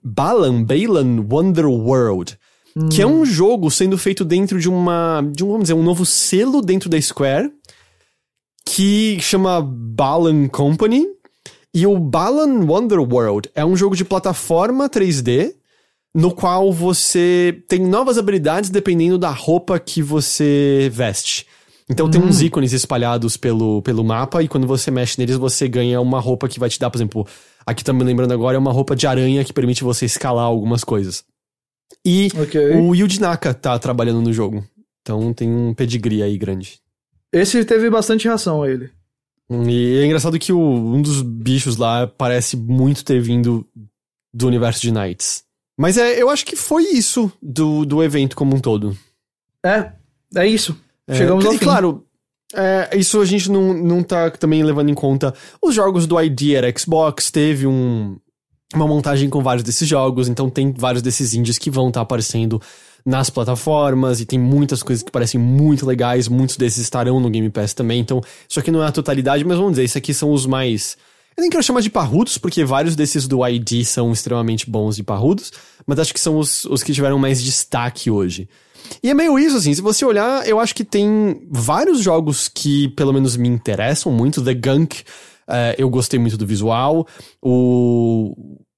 Balan, Balan Wonder World. Hum. Que é um jogo sendo feito dentro de uma. de um, vamos dizer, um novo selo dentro da Square. Que chama Balan Company. E o Balan Wonder World é um jogo de plataforma 3D no qual você tem novas habilidades dependendo da roupa que você veste. Então hum. tem uns hum. ícones espalhados pelo, pelo mapa e quando você mexe neles você ganha uma roupa que vai te dar, por exemplo, aqui também lembrando agora é uma roupa de aranha que permite você escalar algumas coisas. E okay. o Yuji Naka tá trabalhando no jogo. Então tem um pedigree aí grande. Esse teve bastante reação a ele. E é engraçado que o, um dos bichos lá parece muito ter vindo do universo de Knights. Mas é, eu acho que foi isso do, do evento como um todo. É, é isso. É, Chegamos ao fim. Claro, É, isso a gente não, não tá também levando em conta os jogos do ID era Xbox, teve um, uma montagem com vários desses jogos, então tem vários desses indies que vão estar tá aparecendo nas plataformas e tem muitas coisas que parecem muito legais, muitos desses estarão no Game Pass também, então isso aqui não é a totalidade, mas vamos dizer, isso aqui são os mais. Eu nem quero chamar de parrudos, porque vários desses do ID são extremamente bons e parrudos, mas acho que são os, os que tiveram mais destaque hoje. E é meio isso, assim, se você olhar, eu acho que tem vários jogos que pelo menos me interessam muito. The Gunk, uh, eu gostei muito do visual. O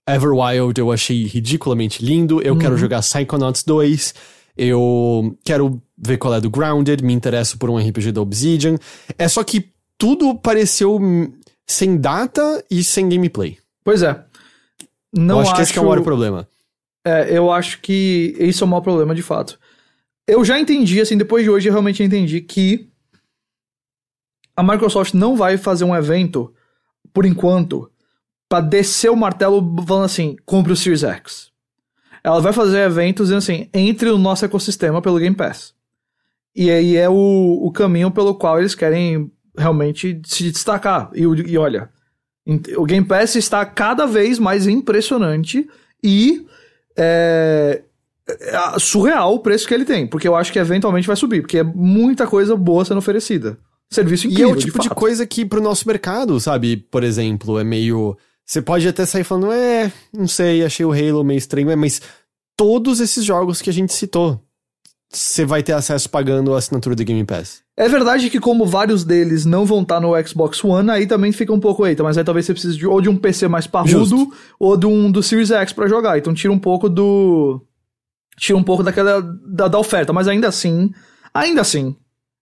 Everwild eu achei ridiculamente lindo. Eu uhum. quero jogar Psychonauts 2. Eu quero ver qual é do Grounded. Me interesso por um RPG da Obsidian. É só que tudo pareceu sem data e sem gameplay. Pois é. Não eu acho, acho que esse é o maior problema. É, eu acho que isso é o maior problema de fato eu já entendi, assim, depois de hoje eu realmente entendi que a Microsoft não vai fazer um evento, por enquanto, para descer o martelo falando assim, compre o Series X. Ela vai fazer eventos dizendo assim, entre no nosso ecossistema pelo Game Pass. E aí é o, o caminho pelo qual eles querem realmente se destacar. E, e olha, o Game Pass está cada vez mais impressionante e é, é surreal o preço que ele tem, porque eu acho que eventualmente vai subir, porque é muita coisa boa sendo oferecida. Serviço incrível. E é o tipo de, de coisa que pro nosso mercado, sabe, por exemplo, é meio. Você pode até sair falando, é, não sei, achei o Halo meio estranho, é, mas todos esses jogos que a gente citou, você vai ter acesso pagando a assinatura do Game Pass. É verdade que como vários deles não vão estar tá no Xbox One, aí também fica um pouco eita, mas aí talvez você precise de, ou de um PC mais parrudo Justo. ou de um do Series X para jogar. Então tira um pouco do tira um pouco daquela da, da oferta, mas ainda assim, ainda assim,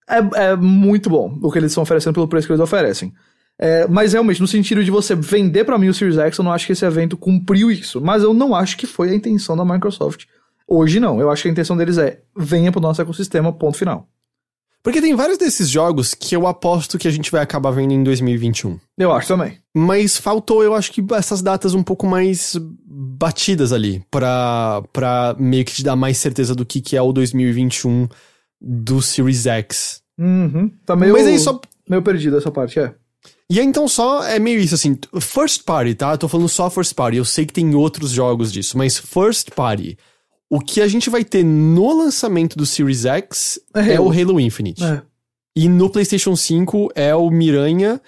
é, é muito bom o que eles estão oferecendo pelo preço que eles oferecem. É, mas realmente, no sentido de você vender para mim o Series X, eu não acho que esse evento cumpriu isso. Mas eu não acho que foi a intenção da Microsoft. Hoje não. Eu acho que a intenção deles é venha pro nosso ecossistema, ponto final. Porque tem vários desses jogos que eu aposto que a gente vai acabar vendo em 2021. Eu acho também. Mas faltou, eu acho que essas datas um pouco mais batidas ali, pra, pra meio que te dar mais certeza do que, que é o 2021 do Series X. Uhum. Tá meio, Mas aí só... meio perdido essa parte, é. E aí, então só é meio isso assim, first party, tá? Eu tô falando só first party, eu sei que tem outros jogos disso, mas first party o que a gente vai ter no lançamento do Series X é, é o Halo Infinite. É. E no PlayStation 5 é o Miranha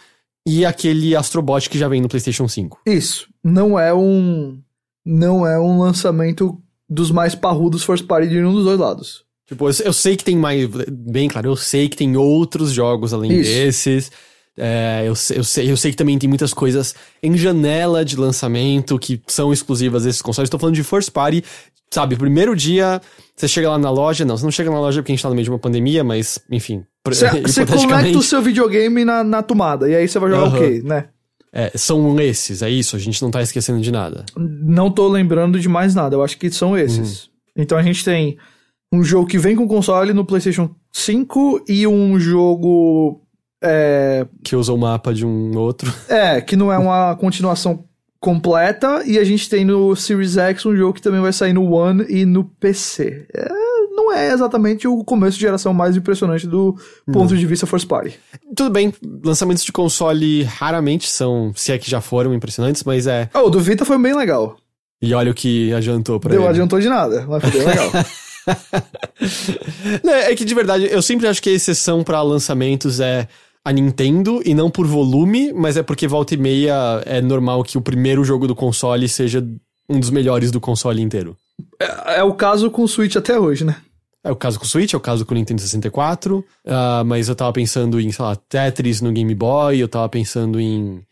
e aquele Astrobot que já vem no PlayStation 5. Isso. Não é um. Não é um lançamento dos mais parrudos first party de nenhum dos dois lados. Tipo, eu, eu, sei que tem mais. Bem claro, eu sei que tem outros jogos além Isso. desses. É, eu, eu, sei, eu sei que também tem muitas coisas em janela de lançamento que são exclusivas desses consoles. Estou falando de first party sabe, primeiro dia, você chega lá na loja, não, você não chega na loja porque a gente tá no meio de uma pandemia, mas, enfim. Você conecta o seu videogame na, na tomada, e aí você vai jogar uhum. o quê, né? É, são esses, é isso, a gente não tá esquecendo de nada. Não tô lembrando de mais nada, eu acho que são esses. Uhum. Então a gente tem um jogo que vem com console no PlayStation 5 e um jogo. É... Que usa o mapa de um outro. É, que não é uma continuação completa e a gente tem no Series X um jogo que também vai sair no One e no PC. É, não é exatamente o começo de geração mais impressionante do ponto não. de vista first party. Tudo bem, lançamentos de console raramente são, se é que já foram impressionantes, mas é. Oh, o do Vita foi bem legal. E olha o que adiantou pra Deu, ele. adiantou de nada, mas foi bem legal. é que de verdade, eu sempre acho que a exceção para lançamentos é a Nintendo e não por volume, mas é porque volta e meia é normal que o primeiro jogo do console seja um dos melhores do console inteiro. É, é o caso com o Switch até hoje, né? É o caso com o Switch, é o caso com o Nintendo 64, uh, ah, mas eu tava pensando em, sei lá, Tetris no Game Boy, eu tava pensando em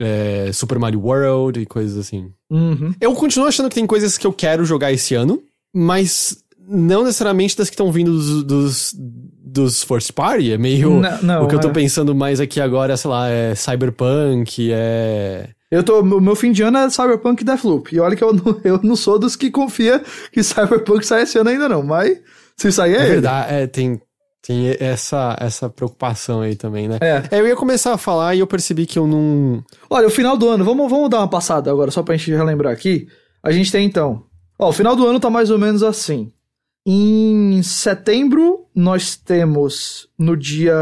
é, Super Mario World e coisas assim. Uhum. Eu continuo achando que tem coisas que eu quero jogar esse ano, mas não necessariamente das que estão vindo dos, dos, dos first party, é meio. Não, não, o que eu tô é. pensando mais aqui agora, sei lá, é Cyberpunk, é. Eu tô. O meu fim de ano é Cyberpunk e Deathloop. E olha que eu não, eu não sou dos que confia que Cyberpunk sai esse ano ainda, não. Mas se sair é. É verdade, é, tem, tem essa, essa preocupação aí também, né? É. é. Eu ia começar a falar e eu percebi que eu não. Olha, o final do ano, vamos, vamos dar uma passada agora, só pra gente relembrar aqui. A gente tem então. Ó, o final do ano tá mais ou menos assim. Em setembro, nós temos no dia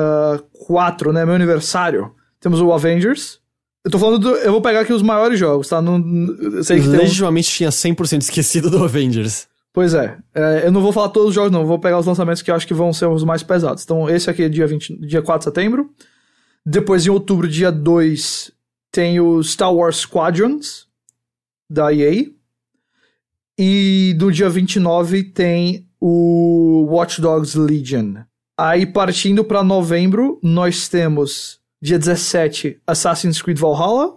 4, né, meu aniversário, temos o Avengers. Eu tô falando do, eu vou pegar aqui os maiores jogos, tá? Não, eu sei que tem um- Legitimamente tinha 100% esquecido do Avengers. Pois é, é, eu não vou falar todos os jogos não, vou pegar os lançamentos que eu acho que vão ser os mais pesados. Então esse aqui é dia, 20, dia 4 de setembro. Depois em outubro, dia 2, tem o Star Wars Squadrons, da EA. E no dia 29 tem o Watch Dogs Legion. Aí partindo pra novembro, nós temos dia 17 Assassin's Creed Valhalla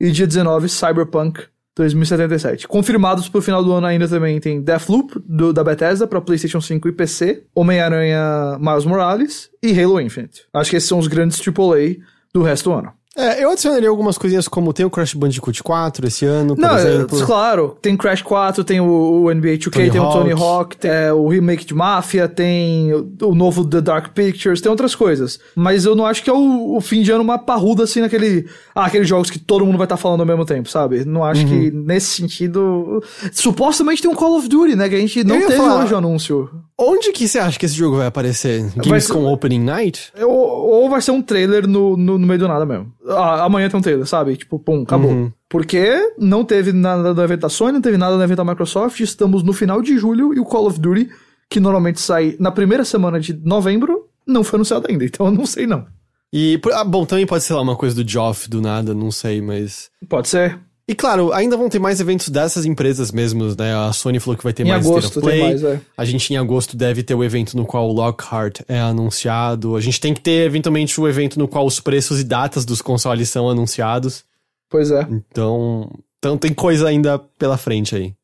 e dia 19 Cyberpunk 2077. Confirmados pro final do ano ainda também tem Deathloop do, da Bethesda pra PlayStation 5 e PC, Homem-Aranha Miles Morales e Halo Infinite. Acho que esses são os grandes AAA do resto do ano. É, eu adicionaria algumas coisinhas como tem o Crash Bandicoot 4 esse ano, por Não, é, exemplo. claro, tem Crash 4, tem o, o NBA 2K, Tony tem o Tony Hawk. Hawk, tem é, o remake de Mafia, tem o, o novo The Dark Pictures, tem outras coisas. Mas eu não acho que é o, o fim de ano uma parruda assim naquele. Ah, aqueles jogos que todo mundo vai estar falando ao mesmo tempo, sabe? Não acho que Uhum. nesse sentido. Supostamente tem um Call of Duty, né? Que a gente não teve falar. hoje o anúncio. Onde que você acha que esse jogo vai aparecer? Gamescom Opening Night? Ou, ou vai ser um trailer no, no, no meio do nada mesmo. Amanhã tem um trailer, sabe? Tipo, pum, acabou. Uhum. Porque não teve nada no evento da Sony, não teve nada no evento da Microsoft. Estamos no final de julho e o Call of Duty, que normalmente sai na primeira semana de novembro, não foi anunciado ainda. Então eu não sei não. E, ah, bom, também pode ser lá uma coisa do Geoff do nada, não sei, mas... Pode ser. E claro, ainda vão ter mais eventos dessas empresas mesmos, né? A Sony falou que vai ter Em mais agosto Play. mais, é. A gente em agosto deve ter o evento no qual o Lockhart é anunciado. A gente tem que ter eventualmente o evento no qual os preços e datas dos consoles são anunciados. Pois é, Então, então tem coisa ainda pela frente aí.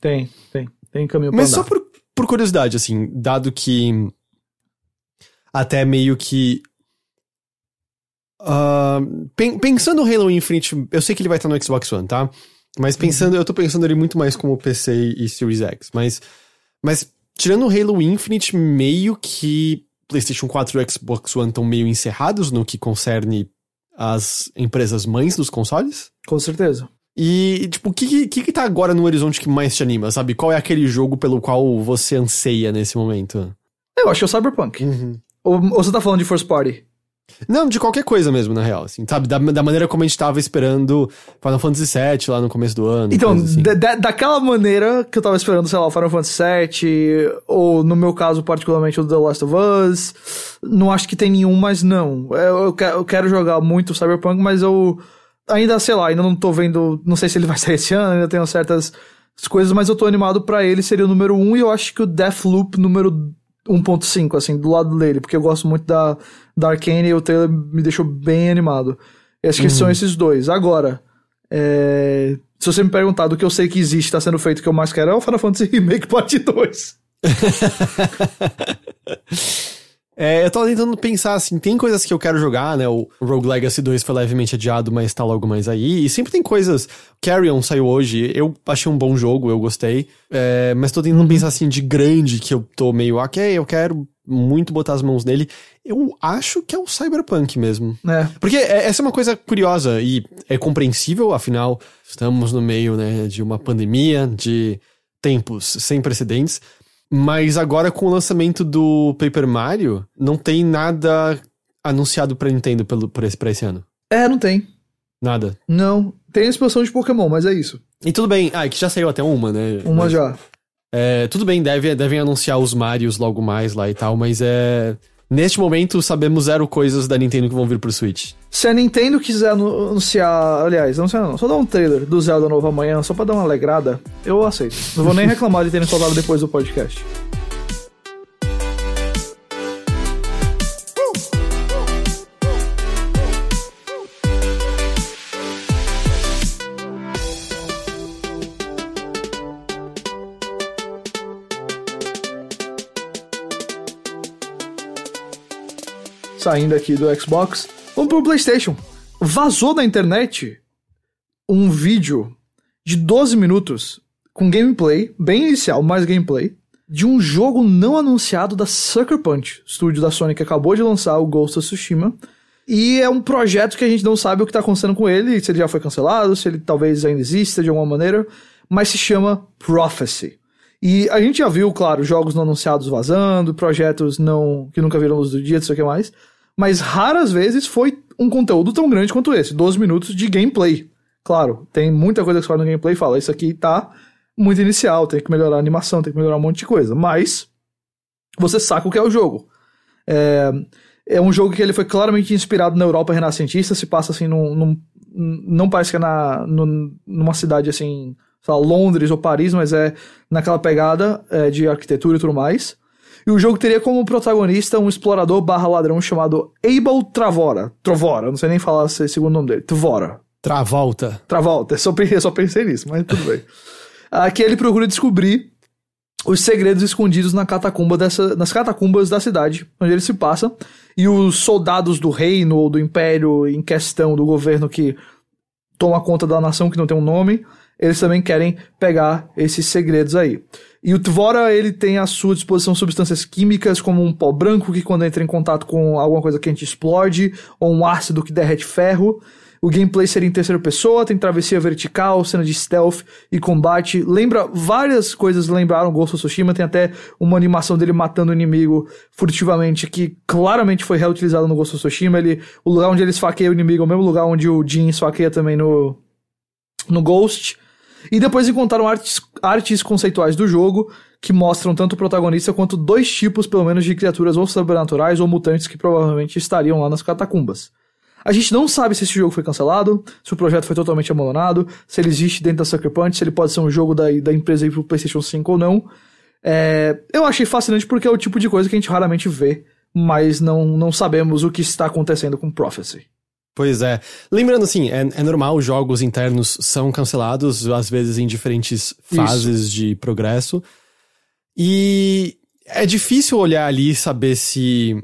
tem, tem. Tem caminho Mas pra só andar. por, por curiosidade, assim, dado que até meio que. Pen- pensando no Halo Infinite, eu sei que ele vai estar no Xbox One, tá? Mas pensando, eu tô pensando ele muito mais como PC e Series X. Mas, mas tirando o Halo Infinite, meio que PlayStation 4 e Xbox One estão meio encerrados no que concerne as empresas mães dos consoles. Com certeza. E, tipo, o que, que que tá agora no horizonte que mais te anima, sabe? Qual é aquele jogo pelo qual você anseia nesse momento? Eu acho que é o Cyberpunk. Uhum. Ou, ou você tá falando de First Party? Não, de qualquer coisa mesmo, na real, assim, sabe? Da, da maneira como a gente tava esperando Final Fantasy VII lá no começo do ano. Então, assim. da- da- daquela maneira que eu tava esperando, sei lá, o Final Fantasy VII, ou no meu caso, particularmente, o The Last of Us, não acho que tem nenhum, mas não. Eu, eu eu quero jogar muito Cyberpunk, mas eu ainda, sei lá, ainda não tô vendo, não sei se ele vai sair esse ano, ainda tenho certas coisas, mas eu tô animado pra ele, seria o número 1, e eu acho que o Deathloop número 1.5, assim, do lado dele, porque eu gosto muito da, da Arcane e o trailer me deixou bem animado. Eu acho que são esses dois. Agora, é, se você me perguntar do que eu sei que existe, tá sendo feito, que eu mais quero é o Final Fantasy Remake Parte 2. É, eu tava tentando pensar assim, tem coisas que eu quero jogar, né? O Rogue Legacy 2 foi levemente adiado, mas tá logo mais aí. E sempre tem coisas. Carrion saiu hoje, eu achei um bom jogo, eu gostei. É, mas tô tentando pensar assim de grande que eu tô meio, ok, eu quero muito botar as mãos nele. Eu acho que é o Cyberpunk mesmo. né? Porque é- essa é uma coisa curiosa e é compreensível, afinal, estamos no meio né, de uma pandemia, de tempos sem precedentes. Mas agora com o lançamento do Paper Mario, não tem nada anunciado pra Nintendo pelo, por esse, pra esse ano. É, não tem. Nada. Não. Tem a expansão de Pokémon, mas é isso. E tudo bem, ah, é que já saiu até uma, né? Uma Mas, já. É, tudo bem, deve, devem anunciar os Marios logo mais lá e tal, mas é. Neste momento, sabemos zero coisas da Nintendo que vão vir pro Switch. Se a Nintendo quiser anu- anunciar, aliás, não sei não, só dar um trailer do Zelda novo amanhã, só pra dar uma alegrada, eu aceito. Não vou nem reclamar de terem soltado depois do podcast. Saindo aqui do Xbox, vamos pro PlayStation. Vazou da internet um vídeo de 12 minutos com gameplay, bem inicial, mais gameplay, de um jogo não anunciado da Sucker Punch, estúdio da Sony que acabou de lançar o Ghost of Tsushima. E é um projeto que a gente não sabe o que tá acontecendo com ele, se ele já foi cancelado, se ele talvez ainda exista de alguma maneira, mas se chama Prophecy. E a gente já viu, claro, jogos não anunciados vazando, projetos não que nunca viram luz do dia, não sei o que mais. Mas raras vezes foi um conteúdo tão grande quanto esse, 12 minutos de gameplay. Claro, tem muita coisa que você fala no gameplay e fala, isso aqui tá muito inicial, tem que melhorar a animação, tem que melhorar um monte de coisa. Mas você saca o que é o jogo. É, é um jogo que ele foi claramente inspirado na Europa renascentista, se passa assim num. num não parece que é na, num, numa cidade assim, lá, Londres ou Paris, mas é naquela pegada é, de arquitetura e tudo mais. E o jogo teria como protagonista um explorador barra ladrão chamado Abel Travora. Trovora, não sei nem falar esse segundo nome dele. Trovora. Travolta. Travolta, só, eu só pensei nisso, mas tudo bem. Aqui ele procura descobrir os segredos escondidos na catacumba dessa, nas catacumbas da cidade onde ele se passa. E os soldados do reino ou do império em questão, do governo que toma conta da nação que não tem um nome, eles também querem pegar esses segredos aí. E o Tvora, ele tem à sua disposição substâncias químicas, como um pó branco que quando entra em contato com alguma coisa quente explode, ou um ácido que derrete ferro. O gameplay seria em terceira pessoa, tem travessia vertical, cena de stealth e combate. Lembra várias coisas, lembraram Ghost of Tsushima, tem até uma animação dele matando o inimigo furtivamente, que claramente foi reutilizado no Ghost of Tsushima. Ele, o lugar onde ele esfaqueia o inimigo é o mesmo lugar onde o Jin esfaqueia também no, no Ghost. E depois encontraram artes, artes conceituais do jogo que mostram tanto o protagonista quanto dois tipos, pelo menos, de criaturas ou sobrenaturais ou mutantes que provavelmente estariam lá nas catacumbas. A gente não sabe se esse jogo foi cancelado, se o projeto foi totalmente abandonado, se ele existe dentro da Sucker Punch, se ele pode ser um jogo da, da empresa aí pro PlayStation 5 ou não. É, eu achei fascinante porque é o tipo de coisa que a gente raramente vê, mas não, não sabemos o que está acontecendo com Prophecy. Pois é. Lembrando assim, é, é normal, jogos internos são cancelados, às vezes em diferentes fases Isso. de progresso. E é difícil olhar ali e saber se.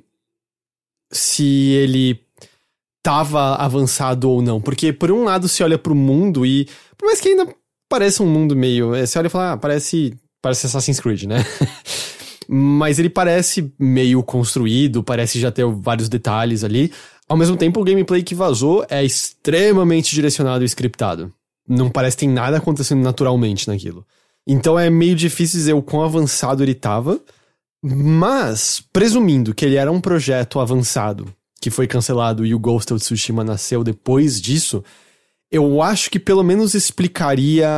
se ele tava avançado ou não. Porque, por um lado, se olha pro mundo e. Por mais que ainda pareça um mundo meio. É, você olha e fala, ah, parece. Parece Assassin's Creed, né? Mas ele parece meio construído, parece já ter vários detalhes ali. Ao mesmo tempo, o gameplay que vazou é extremamente direcionado e scriptado. Não parece que tem nada acontecendo naturalmente naquilo. Então é meio difícil dizer o quão avançado ele tava. Mas, presumindo que ele era um projeto avançado que foi cancelado e o Ghost of Tsushima nasceu depois disso, eu acho que pelo menos explicaria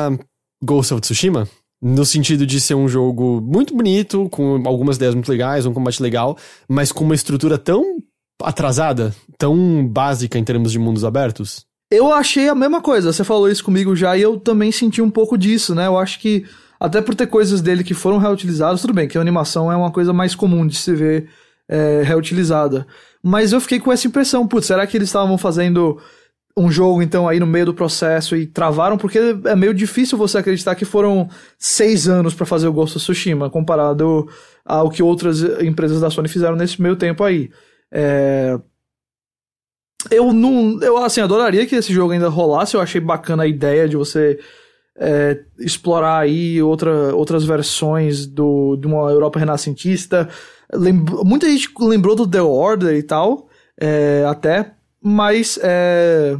Ghost of Tsushima. No sentido de ser um jogo muito bonito, com algumas ideias muito legais, um combate legal, mas com uma estrutura tão atrasada, tão básica em termos de mundos abertos. Eu achei a mesma coisa, você falou isso comigo já e eu também senti um pouco disso, né? Eu acho que, até por ter coisas dele que foram reutilizadas, tudo bem, que a animação é uma coisa mais comum de se ver é, reutilizada. Mas eu fiquei com essa impressão, putz, será que eles estavam fazendo um jogo, então, aí no meio do processo e travaram? Porque é meio difícil você acreditar que foram seis anos para fazer o Ghost of Tsushima, comparado ao que outras empresas da Sony fizeram nesse meio tempo aí. É... Eu não. Eu, assim, adoraria que esse jogo ainda rolasse. Eu achei bacana a ideia de você é, explorar aí outra, outras versões do, de uma Europa renascentista. Muita gente lembrou do The Order e tal, é, até, mas é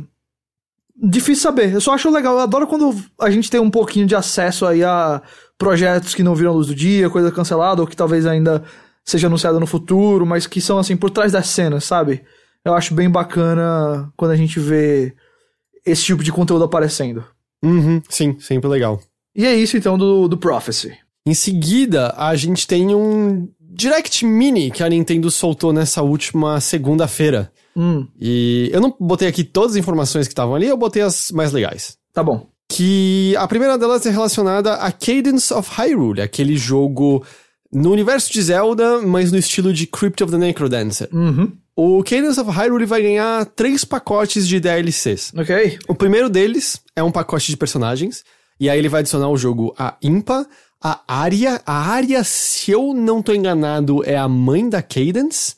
difícil saber. Eu só acho legal, eu adoro quando a gente tem um pouquinho de acesso aí a projetos que não viram luz do dia, coisa cancelada, ou que talvez ainda seja anunciada no futuro, mas que são assim, por trás das cenas, sabe? Eu acho bem bacana quando a gente vê esse tipo de conteúdo aparecendo. Uhum, sim, sempre legal. E é isso então do, do Prophecy. Em seguida, a gente tem um Direct Mini que a Nintendo soltou nessa última segunda-feira. Hum. E eu não botei aqui todas as informações que estavam ali, eu botei as mais legais. Tá bom. Que a primeira delas é relacionada a Cadence of Hyrule, aquele jogo no universo de Zelda, mas no estilo de Crypt of the Necrodancer. Uhum. O Cadence of Hyrule vai ganhar três pacotes de DLCs. Ok. O primeiro deles é um pacote de personagens, e aí ele vai adicionar ao jogo a Impa, a Arya, a Arya, se eu não tô enganado, é a mãe da Cadence.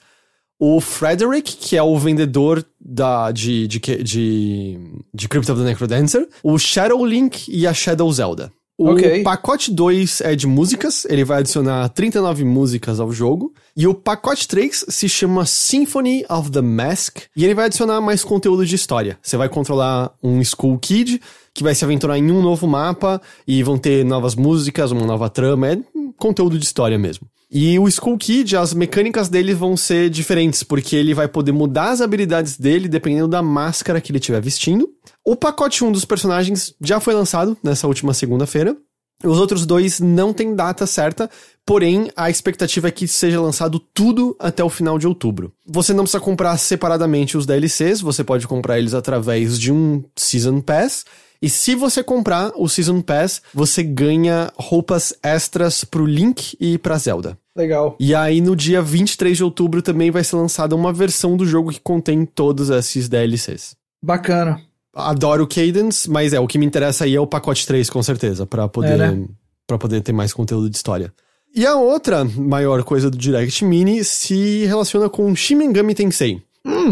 O Frederick, que é o vendedor da, de, de, de, de Crypt of the Necrodancer. O Shadow Link e a Shadow Zelda. O Ok. pacote 2 é de músicas, ele vai adicionar 39 músicas ao jogo. E o pacote 3 se chama Symphony of the Mask, e ele vai adicionar mais conteúdo de história. Você vai controlar um School Kid, que vai se aventurar em um novo mapa, e vão ter novas músicas, uma nova trama, é conteúdo de história mesmo. E o School Kid, as mecânicas dele vão ser diferentes, porque ele vai poder mudar as habilidades dele dependendo da máscara que ele estiver vestindo. O pacote 1 dos personagens já foi lançado nessa última segunda-feira. Os outros dois não tem data certa, porém a expectativa é que seja lançado tudo até o final de outubro. Você não precisa comprar separadamente os DLCs, você pode comprar eles através de um Season Pass. E se você comprar o Season Pass, você ganha roupas extras pro Link e pra Zelda. Legal. E aí no dia 23 de outubro também vai ser lançada uma versão do jogo que contém todos esses DLCs. Bacana. Adoro o Cadence, mas é, o que me interessa aí é o pacote 3, com certeza, pra poder, É, né? pra poder ter mais conteúdo de história. E a outra maior coisa do Direct Mini se relaciona com Shin Megami Tensei,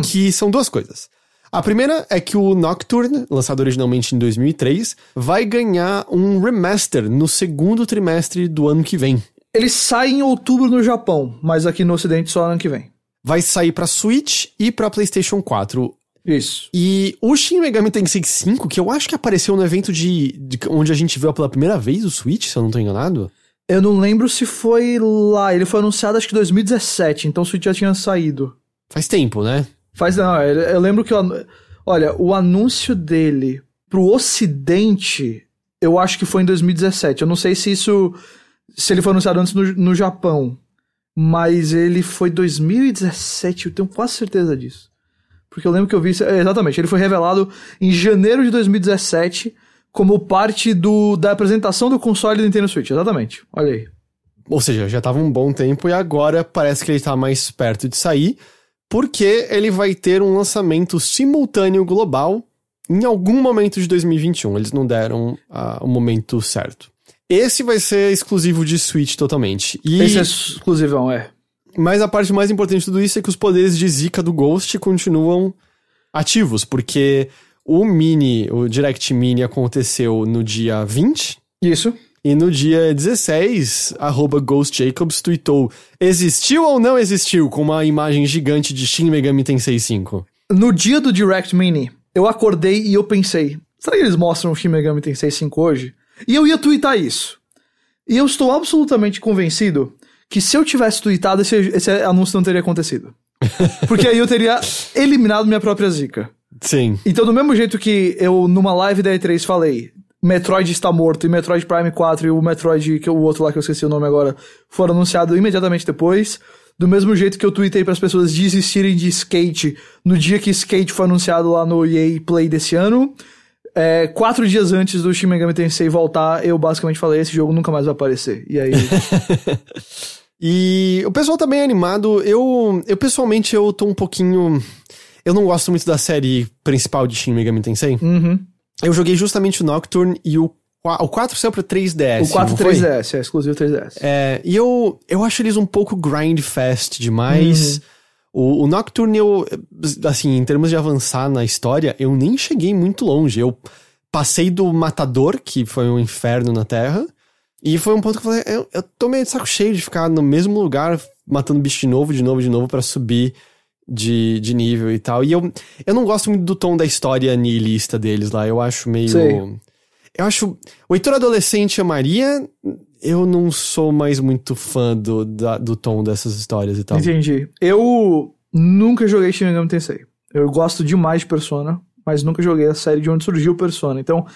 que são duas coisas. A primeira é que o Nocturne, lançado originalmente em 2003, vai ganhar um remaster no segundo trimestre do ano que vem. Ele sai em outubro no Japão, mas aqui no Ocidente só ano que vem. Vai sair pra Switch e pra PlayStation 4. Isso. E o Shin Megami Tensei 5, que eu acho que apareceu no evento de, de- onde a gente viu pela primeira vez o Switch, se eu não tô enganado. Eu não lembro se foi lá. Ele foi anunciado acho que em 2017, então o Switch já tinha saído. Faz tempo, né? Faz não, eu, eu lembro que anu- olha, o anúncio dele pro ocidente, eu acho que foi em 2017. Eu não sei se isso se ele foi anunciado antes no, no Japão, mas ele foi 2017, eu tenho quase certeza disso. Porque eu lembro que eu vi é, exatamente, ele foi revelado em janeiro de 2017 como parte do da apresentação do console do Nintendo Switch, exatamente. Olha aí. Ou seja, já tava um bom tempo e agora parece que ele tá mais perto de sair, porque ele vai ter um lançamento simultâneo global em algum momento de 2021. Eles não deram ah, o momento certo. Esse vai ser exclusivo de Switch totalmente. E... Esse é exclusivão, é. Mas a parte mais importante de tudo isso é que os poderes de Zika do Ghost continuam ativos, porque o Mini, o Direct Mini aconteceu no dia 20, Isso. e no dia 16, arroba Ghost Jacobs tweetou existiu ou não existiu, com uma imagem gigante de Shin Megami Tensei 5. No dia do Direct Mini, eu acordei e eu pensei, será que eles mostram o Shin Megami Tensei 5 hoje? E eu ia twittar isso. E eu estou absolutamente convencido que se eu tivesse tweetado, esse, esse anúncio não teria acontecido. Porque aí eu teria eliminado minha própria zica. Sim. Então, do mesmo jeito que eu, numa live da E3, falei Metroid está morto e Metroid Prime 4 e o Metroid, que é o outro lá que eu esqueci o nome agora, foram anunciados imediatamente depois. Do mesmo jeito que eu tuitei para as pessoas desistirem de Skate no dia que Skate foi anunciado lá no EA Play desse ano. É, quatro dias antes do Shin Megami Tensei voltar, eu basicamente falei: esse jogo nunca mais vai aparecer. E aí. E o pessoal tá bem animado. Eu, eu pessoalmente, eu tô um pouquinho... Eu não gosto muito da série principal de Shin Megami Tensei. uhum. Eu joguei justamente o Nocturne e o, o 4 saiu pra 3DS. O 4 não foi? 3DS, é exclusivo 3DS. É, e eu, eu acho eles um pouco grind fest demais. Uhum. O, o Nocturne, eu, assim, em termos de avançar na história, eu nem cheguei muito longe. Eu passei do Matador, que foi um inferno na Terra, e foi um ponto que eu falei, eu, eu tô meio de saco cheio de ficar no mesmo lugar, matando bicho de novo, de novo, de novo, pra subir de, de nível e tal. E eu, eu não gosto muito do tom da história nihilista deles lá, eu acho meio... Sei. Eu acho. O Heitor Adolescente amaria. Eu não sou mais muito fã do, da- do tom dessas histórias e tal. Entendi. Eu nunca joguei Shin Megami Tensei. Eu gosto demais de Persona, mas nunca joguei a série de onde surgiu Persona. Então,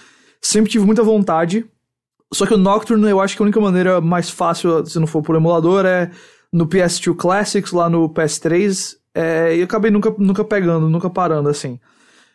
sempre tive muita vontade. Só que o Nocturne, eu acho que a única maneira mais fácil, se não for por emulador, é no PS2 Classics, lá no PS3. É, e acabei nunca, nunca pegando, nunca parando, assim.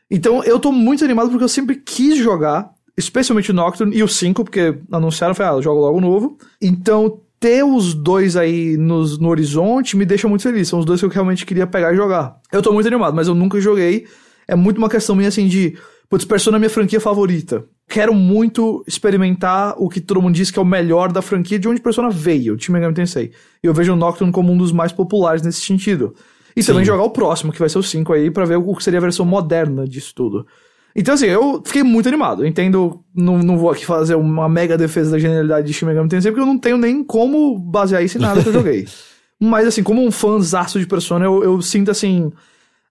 Então, eu tô muito animado porque eu sempre quis jogar, especialmente o Nocturne e o 5, porque anunciaram, falei, ah, jogo logo novo. Então, ter os dois aí nos, no horizonte me deixa muito feliz. São os dois que eu realmente queria pegar e jogar. Eu tô muito animado, mas eu nunca joguei. É muito uma questão minha assim de. Putz, Persona é minha franquia favorita. Quero muito experimentar o que todo mundo diz que é o melhor da franquia de onde Persona veio, o Shin Megami Tensei. E eu vejo o Nocturne como um dos mais populares nesse sentido. E também jogar o próximo, que vai ser o 5 aí, pra ver o que seria a versão moderna disso tudo. Então, assim, eu fiquei muito animado. Eu entendo, não, não vou aqui fazer uma mega defesa da genialidade de Shin Megami Tensei, porque eu não tenho nem como basear isso em nada que eu joguei. Mas, assim, como um fãzaço de Persona, eu, eu sinto, assim...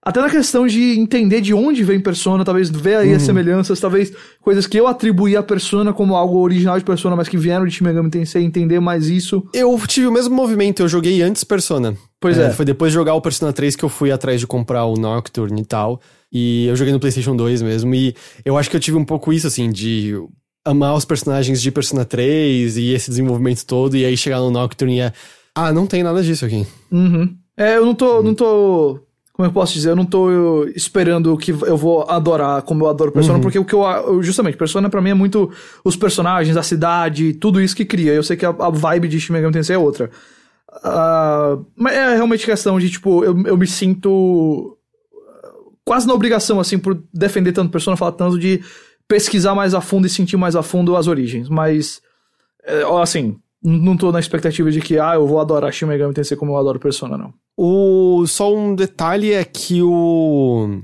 Até na questão de entender de onde vem Persona, talvez ver aí as semelhanças, talvez coisas que eu atribuí a Persona como algo original de Persona, mas que vieram de Shin Megami Tensei, entender mais isso. Eu tive o mesmo movimento, eu joguei antes Persona. Pois é. Foi depois de jogar o Persona 3 que eu fui atrás de comprar o Nocturne e tal. E eu joguei no PlayStation 2 mesmo. E eu acho que eu tive um pouco isso, assim, de amar os personagens de Persona 3 e esse desenvolvimento todo. E aí chegar no Nocturne e é. Ah, não tem nada disso aqui. Uhum. É, eu não tô, não tô. Como eu posso dizer? Eu não tô eu, esperando que eu vou adorar como eu adoro Persona, porque o que eu. eu- Justamente, Persona pra mim é muito os personagens, a cidade, tudo isso que cria. Eu sei que a, a vibe de Shin Megami Tensei é outra. Ah, mas é realmente questão de, tipo, eu, eu me sinto quase na obrigação, assim, por defender tanto Persona, falar tanto de pesquisar mais a fundo e sentir mais a fundo as origens. Mas, é, assim, não tô na expectativa de que, ah, eu vou adorar Shin Megami Tensei como eu adoro Persona, não. O, só um detalhe é que o.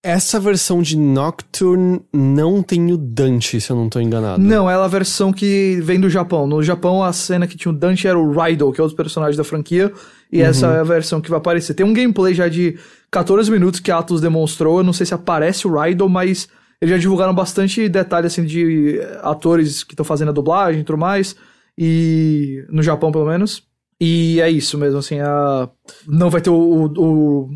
Essa versão de Nocturne não tem o Dante, se eu não tô enganado. Não, ela é a versão que vem do Japão. No Japão, a cena que tinha o Dante era o Raido, que é outro personagem da franquia. E essa é a versão que vai aparecer. Tem um gameplay já de 14 minutos que a Atlus demonstrou. Eu não sei se aparece o Raido, mas eles já divulgaram bastante detalhe assim, de atores que estão fazendo a dublagem e tudo mais. E. No Japão, pelo menos. E é isso mesmo, assim. A... Não vai ter o, o, o-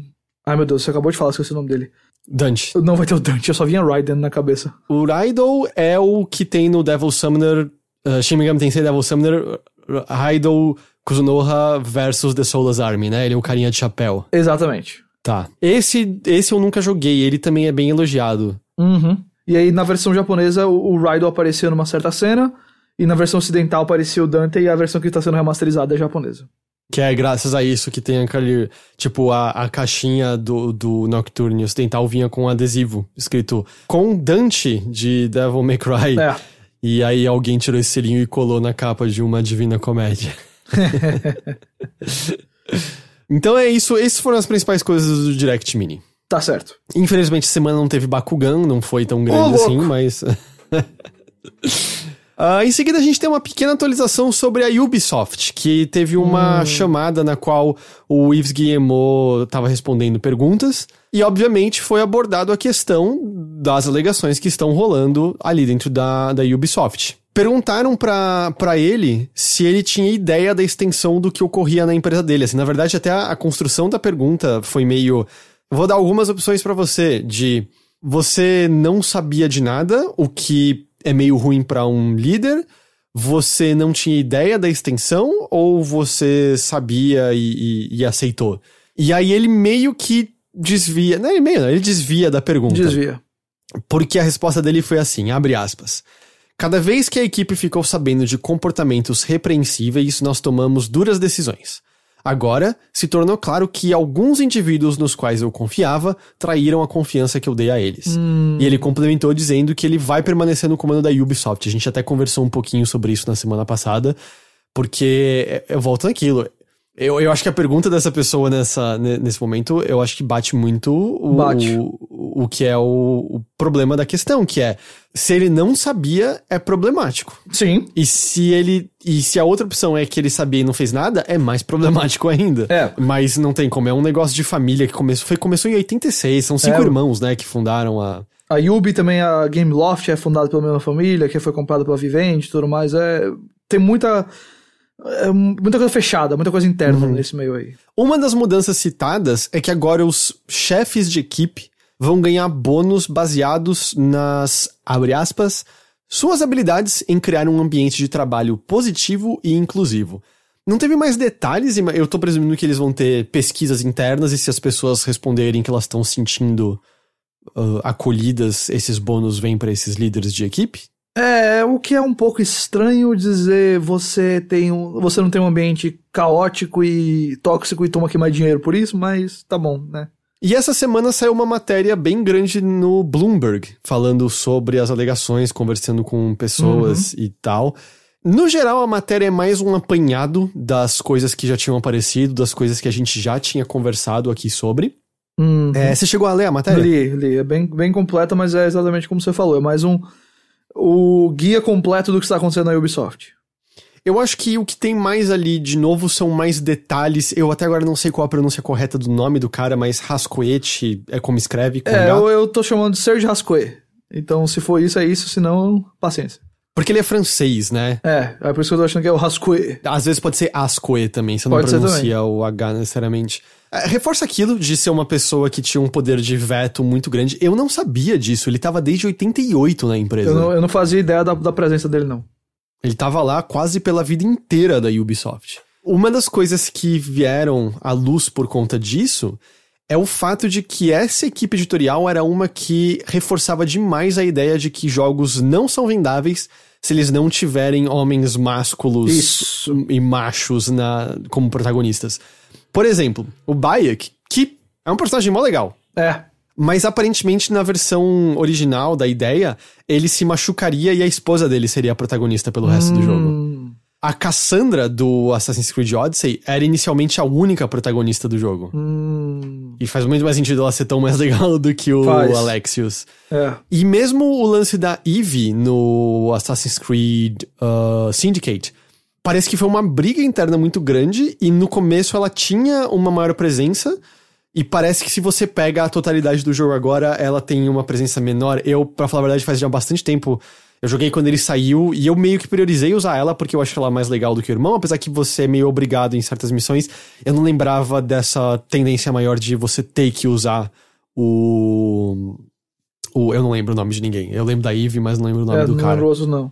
Ai meu Deus, você acabou de falar, esqueci o nome dele. Dante. Não vai ter o Dante, eu só vinha Raiden na cabeça. O Raidou é o que tem no Devil Summoner. Uh, Shin Megami Tensei Devil Summoner. Raidou Kuzunoha versus The Soulless Army, né? Ele é o carinha de chapéu. Exatamente. Tá. Esse, esse eu nunca joguei, ele também é bem elogiado. Uhum. E aí, na versão japonesa, o, o Raido apareceu numa certa cena, e na versão ocidental apareceu o Dante, e a versão que está sendo remasterizada é japonesa. Que é graças a isso que tem aquele. Tipo, a, a caixinha do, do Nocturne Ocidental vinha com um adesivo escrito com Dante de Devil May Cry. É. E aí alguém tirou esse selinho e colou na capa de uma Divina Comédia. então é isso, essas foram as principais coisas do Direct Mini. Tá certo. Infelizmente, semana não teve Bakugan, não foi tão grande assim, mas. Ah, em seguida, a gente tem uma pequena atualização sobre a Ubisoft, que teve uma chamada na qual o Yves Guillemot estava respondendo perguntas, e obviamente foi abordado a questão das alegações que estão rolando ali dentro da, da Ubisoft. Perguntaram pra pra ele se ele tinha ideia da extensão do que ocorria na empresa dele. Assim, na verdade, até a, a construção da pergunta foi meio. Vou dar algumas opções pra você de você não sabia de nada, o que é meio ruim pra um líder. Você não tinha ideia da extensão ou você sabia e, e- e aceitou? E aí ele meio que desvia. Não, ele meio não, ele desvia da pergunta. Desvia. Porque a resposta dele foi assim, abre aspas. Cada vez que a equipe ficou sabendo de comportamentos repreensíveis, nós tomamos duras decisões. Agora, se tornou claro que alguns indivíduos nos quais eu confiava traíram a confiança que eu dei a eles. E ele complementou dizendo que ele vai permanecer no comando da Ubisoft. A gente até conversou um pouquinho sobre isso na semana passada, porque eu volto naquilo. Eu, eu acho que a pergunta dessa pessoa nessa, ne- nesse momento, eu acho que bate muito o, Bate. o, o que é o, o problema da questão, que é se ele não sabia, é problemático. Sim. E se ele. E se a outra opção é que ele sabia e não fez nada, é mais problemático ainda. É. Mas não tem como. É um negócio de família que começou, foi, começou em 86. São cinco É. irmãos, né, que fundaram a. A Yubi também, a Gameloft, é fundada pela mesma família, que foi comprada pela Vivendi e tudo mais. É, tem muita. É muita coisa fechada, muita coisa interna nesse meio aí. Uma das mudanças citadas é que agora os chefes de equipe vão ganhar bônus baseados nas, abre aspas, suas habilidades em criar um ambiente de trabalho positivo e inclusivo. Não teve mais detalhes, e eu tô presumindo que eles vão ter pesquisas internas e se as pessoas responderem que elas estão sentindo ah, acolhidas, esses bônus vêm pra esses líderes de equipe. É, o que é um pouco estranho dizer você tem um, você não tem um ambiente caótico e tóxico e toma aqui mais dinheiro por isso, mas tá bom, né? E essa semana saiu uma matéria bem grande no Bloomberg, falando sobre as alegações, conversando com pessoas e tal. No geral, a matéria é mais um apanhado das coisas que já tinham aparecido, das coisas que a gente já tinha conversado aqui sobre. Hum, É, você chegou a ler a matéria? li, li. É bem, bem completa, mas é exatamente como você falou. É mais um. O guia completo do que está acontecendo na Ubisoft. Eu acho que o que tem mais ali, de novo, são mais detalhes. Eu até agora não sei qual a pronúncia correta do nome do cara, mas Rascoete é como escreve. Com É, eu, eu tô chamando de Serge Rascoe. Então, se for isso, é isso. Se não, paciência. Porque ele é francês, né? É, é por isso que eu tô achando que é o Rascoe. Às vezes pode ser Ascoe também, você não Pode pronuncia o H necessariamente. É, reforça aquilo de ser uma pessoa que tinha um poder de veto muito grande. Eu não sabia disso, ele tava desde 88 na empresa. Eu não, eu não fazia ideia da, da presença dele, não. Ele tava lá quase pela vida inteira da Ubisoft. Uma das coisas que vieram à luz por conta disso é o fato de que essa equipe editorial era uma que reforçava demais a ideia de que jogos não são vendáveis se eles não tiverem homens másculos Isso. e machos na, como protagonistas. Por exemplo, o Bayek, que é um personagem mó legal. É. Mas aparentemente na versão original da ideia, ele se machucaria e a esposa dele seria a protagonista pelo resto do jogo. A Cassandra do Assassin's Creed Odyssey era inicialmente a única protagonista do jogo. hum, E faz muito mais sentido ela ser tão mais legal do que o Faz. Alexios. é. E mesmo o lance da Eve no Assassin's Creed uh, Syndicate, parece que foi uma briga interna muito grande e no começo ela tinha uma maior presença. E parece que se você pega a totalidade do jogo agora, ela tem uma presença menor. Eu, pra falar a verdade, faz já bastante tempo. Eu joguei quando ele saiu e eu meio que priorizei usar ela porque eu acho ela mais legal do que o irmão, apesar que você é meio obrigado em certas missões. Eu não lembrava dessa tendência maior de você ter que usar o. o eu não lembro o nome de ninguém. Eu lembro da Eve, mas não lembro o nome é do cara. numeroso, não.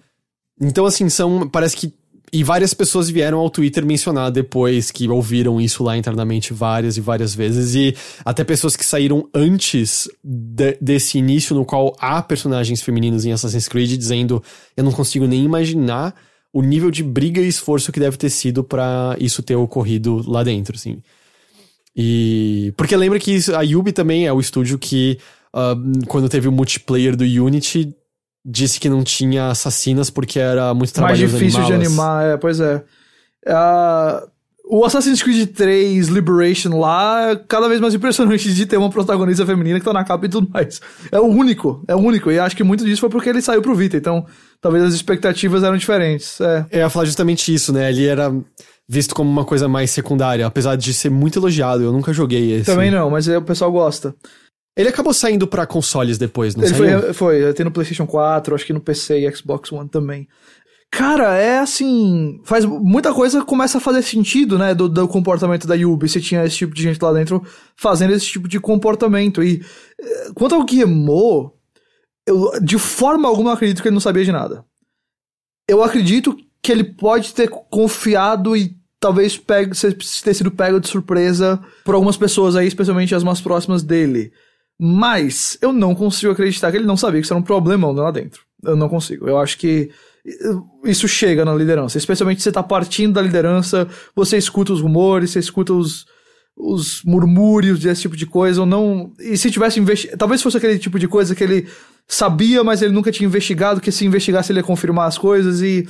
Então, assim, são. Parece que. E várias pessoas vieram ao Twitter mencionar depois que ouviram isso lá internamente várias e várias vezes. E até pessoas que saíram antes de- desse início, no qual há personagens femininos em Assassin's Creed, dizendo: Eu não consigo nem imaginar o nível de briga e esforço que deve ter sido pra isso ter ocorrido lá dentro, assim. E. Porque lembra que a Yubi também é o estúdio que, ah, quando teve o multiplayer do Unity, disse que não tinha assassinas porque era muito Mais trabalhoso difícil de animar, é, pois é. Ah, o Assassin's Creed 3 Liberation lá é cada vez mais impressionante de ter uma protagonista feminina que tá na capa e tudo mais. É o único, é o único. E acho que muito disso foi porque ele saiu pro Vita, então talvez as expectativas eram diferentes. É. Eu ia falar justamente isso, né? Ele era visto como uma coisa mais secundária, apesar de ser muito elogiado. Eu nunca joguei esse. Também não, mas é, o pessoal gosta. Ele acabou saindo pra consoles depois, não Ele saiu? foi, foi, tem no PlayStation 4, acho que no PC e Xbox One também. Cara, é assim. Faz muita coisa começa a fazer sentido, né? Do, do comportamento da Yubi. Se tinha esse tipo de gente lá dentro fazendo esse tipo de comportamento. E eh, quanto ao Guillemot, eu de forma alguma acredito que ele não sabia de nada. Eu acredito que ele pode ter confiado e talvez pego, ser- ter sido pego de surpresa por algumas pessoas aí, especialmente as mais próximas dele. Mas eu não consigo acreditar que ele não sabia que isso era um problemão lá dentro. Eu não consigo. Eu acho que eh, isso chega na liderança. Especialmente se você tá partindo da liderança, você escuta os rumores, você escuta os, os murmúrios desse tipo de coisa, ou não. E se tivesse investigado. Talvez fosse aquele tipo de coisa que ele sabia, mas ele nunca tinha investigado, que se investigasse ele ia confirmar as coisas e.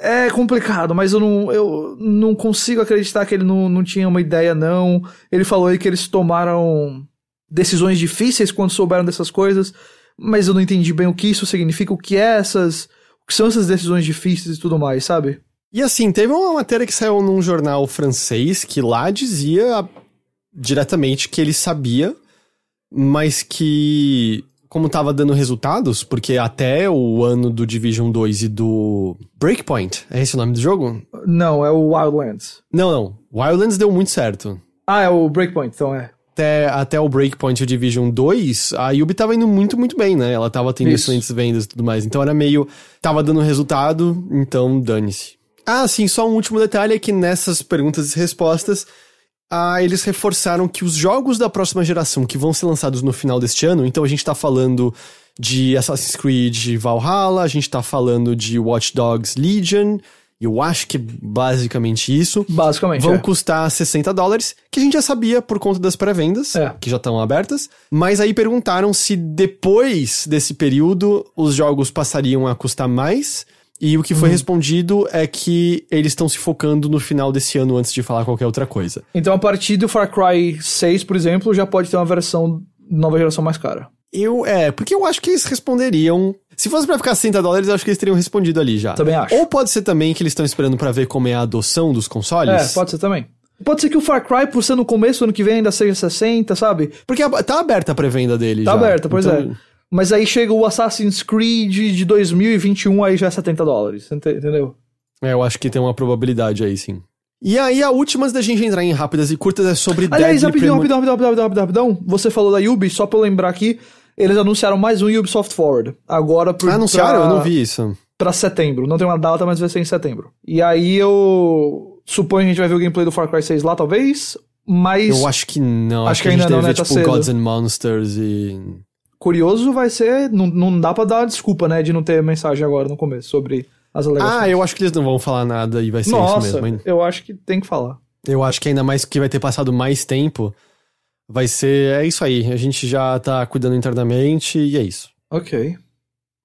É complicado, mas eu não, eu não consigo acreditar que ele não, não tinha uma ideia, não. Ele falou aí que eles tomaram decisões difíceis quando souberam dessas coisas, mas eu não entendi bem o que isso significa, o que é essas. O que são essas decisões difíceis e tudo mais, sabe? E assim, teve uma matéria que saiu num jornal francês que lá dizia diretamente que ele sabia, mas que, como tava dando resultados, porque até o ano do Division 2 e do Breakpoint, é esse o nome do jogo? Não, é o Wildlands. Não, não. Wildlands deu muito certo. Ah, é o Breakpoint, então é. Até, até o Breakpoint e o Division 2, a Yubi tava indo muito, muito bem, né? Ela tava tendo Isso. excelentes vendas e tudo mais. Então era meio. Tava dando resultado, então dane-se. Ah, sim, só um último detalhe é que nessas perguntas e respostas, ah, eles reforçaram que os jogos da próxima geração que vão ser lançados no final deste ano, então a gente tá falando de Assassin's Creed Valhalla, a gente tá falando de Watch Dogs Legion, eu acho que é basicamente isso Basicamente. vão é. custar 60 dólares, que a gente já sabia por conta das pré-vendas, É. que já estão abertas. Mas aí perguntaram se depois desse período os jogos passariam a custar mais. E o que Uhum. foi respondido é que eles estão se focando no final desse ano antes de falar qualquer outra coisa. Então, a partir do Far Cry 6, por exemplo, já pode ter uma versão nova geração mais cara. Eu, é, porque eu acho que eles responderiam. Se fosse pra ficar 60 dólares, eu acho que eles teriam respondido ali já. Também acho. Ou pode ser também que eles estão esperando pra ver como é a adoção dos consoles. É, pode ser também. Pode ser que o Far Cry, por ser no começo do ano que vem, ainda seja 60, sabe? Porque tá aberta a pré-venda dele Tá já. aberta, pois Então, é. Mas aí chega o Assassin's Creed de 2021, aí já é 70 dólares, ente- entendeu? É, eu acho que tem uma probabilidade aí, sim. E aí, a última antes da gente entrar em rápidas e curtas é sobre Aliás, rapidão, rapidão, rapidão, rapidão, rapidão, rapidão. Você falou da Ubi, só pra eu lembrar aqui, eles anunciaram mais um Ubisoft Forward. Agora pro, Ah, anunciaram? pra, Eu não vi isso. pra setembro. Não tem uma data, mas vai ser em setembro. E aí eu suponho que a gente vai ver o gameplay do Far Cry 6 lá, talvez. Mas Eu acho que não. Acho Acho, que que, a gente ainda não, deve né? ver, Tá tipo, cedo. Gods and Monsters e... curioso vai ser. Não, não dá pra dar desculpa, né, de não ter mensagem agora no começo sobre as alegações. Ah, eu acho que eles não vão falar nada e vai ser Nossa, isso mesmo. eu acho que tem que falar. Eu acho que ainda mais que vai ter passado mais tempo, vai ser. É isso aí. A gente já tá cuidando internamente e é isso. Ok.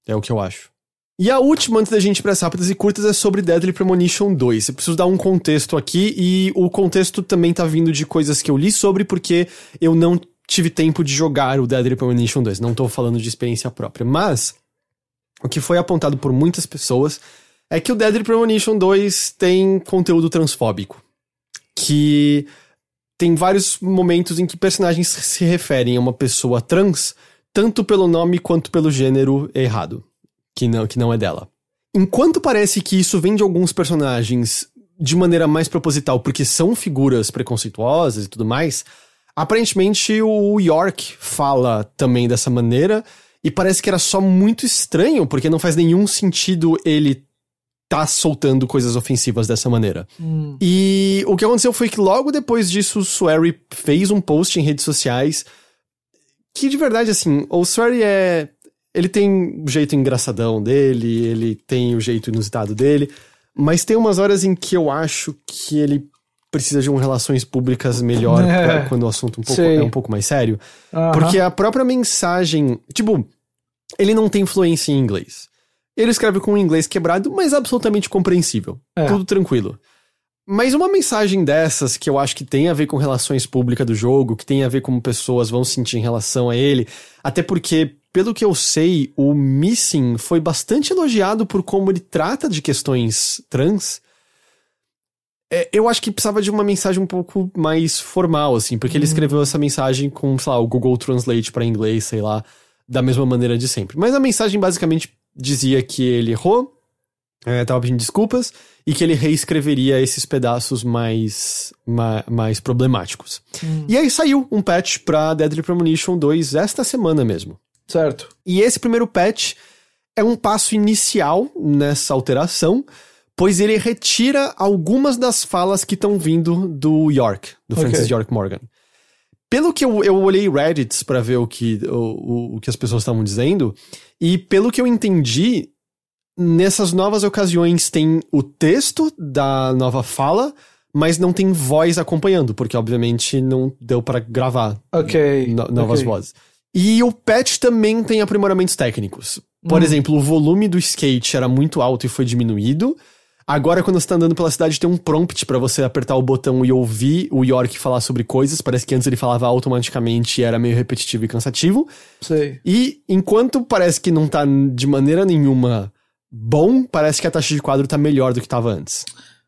É o que eu acho. E a última, antes da gente ir pras rápidas e curtas, é sobre Deadly Premonition 2. Eu preciso dar um contexto aqui, e o contexto também tá vindo de coisas que eu li sobre, porque eu não tive tempo de jogar o Deadly Premonition 2. Não tô falando de experiência própria. Mas, o que foi apontado por muitas pessoas é que o Deadly Premonition 2 tem conteúdo transfóbico. Que tem vários momentos em que personagens se referem a uma pessoa trans, tanto pelo nome quanto pelo gênero errado, que não, que não é dela. Enquanto parece que isso vem de alguns personagens de maneira mais proposital, porque são figuras preconceituosas e tudo mais, aparentemente o York fala também dessa maneira, e parece que era só muito estranho, porque não faz nenhum sentido ele tá soltando coisas ofensivas dessa maneira. E o que aconteceu foi que logo depois disso, o Swery fez um post em redes sociais que de verdade, assim, o Swery é. Ele tem o jeito engraçadão dele, ele tem o jeito inusitado dele, mas tem umas horas em que eu acho que ele precisa de um relações públicas melhor É. pra- quando o assunto um pouco, é um pouco mais sério. Aham. Porque a própria mensagem. Tipo, ele não tem fluência em inglês. Ele escreve com um inglês quebrado, mas absolutamente compreensível. É. Tudo tranquilo. Mas uma mensagem dessas que eu acho que tem a ver com relações públicas do jogo, que tem a ver como pessoas vão se sentir em relação a ele, até porque, pelo que eu sei, o Missing foi bastante elogiado por como ele trata de questões trans. É, eu acho que precisava de uma mensagem um pouco mais formal, assim, porque ele escreveu essa mensagem com, sei lá, o Google Translate para inglês, sei lá, da mesma maneira de sempre. Mas a mensagem basicamente dizia que ele errou, é, tava pedindo desculpas, e que ele reescreveria esses pedaços mais, ma- mais problemáticos. E aí saiu um patch pra Deadly Premonition 2 esta semana mesmo. Certo. E esse primeiro patch é um passo inicial nessa alteração, pois ele retira algumas das falas que estão vindo do York, do Ok. Francis York Morgan. Pelo que eu, eu olhei Reddits pra ver o que, o, o- o que as pessoas estavam dizendo, e pelo que eu entendi, nessas novas ocasiões tem o texto da nova fala, mas não tem voz acompanhando, porque obviamente não deu pra gravar Ok. no- novas ok. vozes. E o patch também tem aprimoramentos técnicos. Por Hum. exemplo, o volume do skate era muito alto e foi diminuído. Agora, quando você tá andando pela cidade, tem um prompt pra você apertar o botão e ouvir o York falar sobre coisas. Parece que antes ele falava automaticamente e era meio repetitivo e cansativo. Sei. E enquanto parece que não tá de maneira nenhuma bom, parece que a taxa de quadro tá melhor do que tava antes.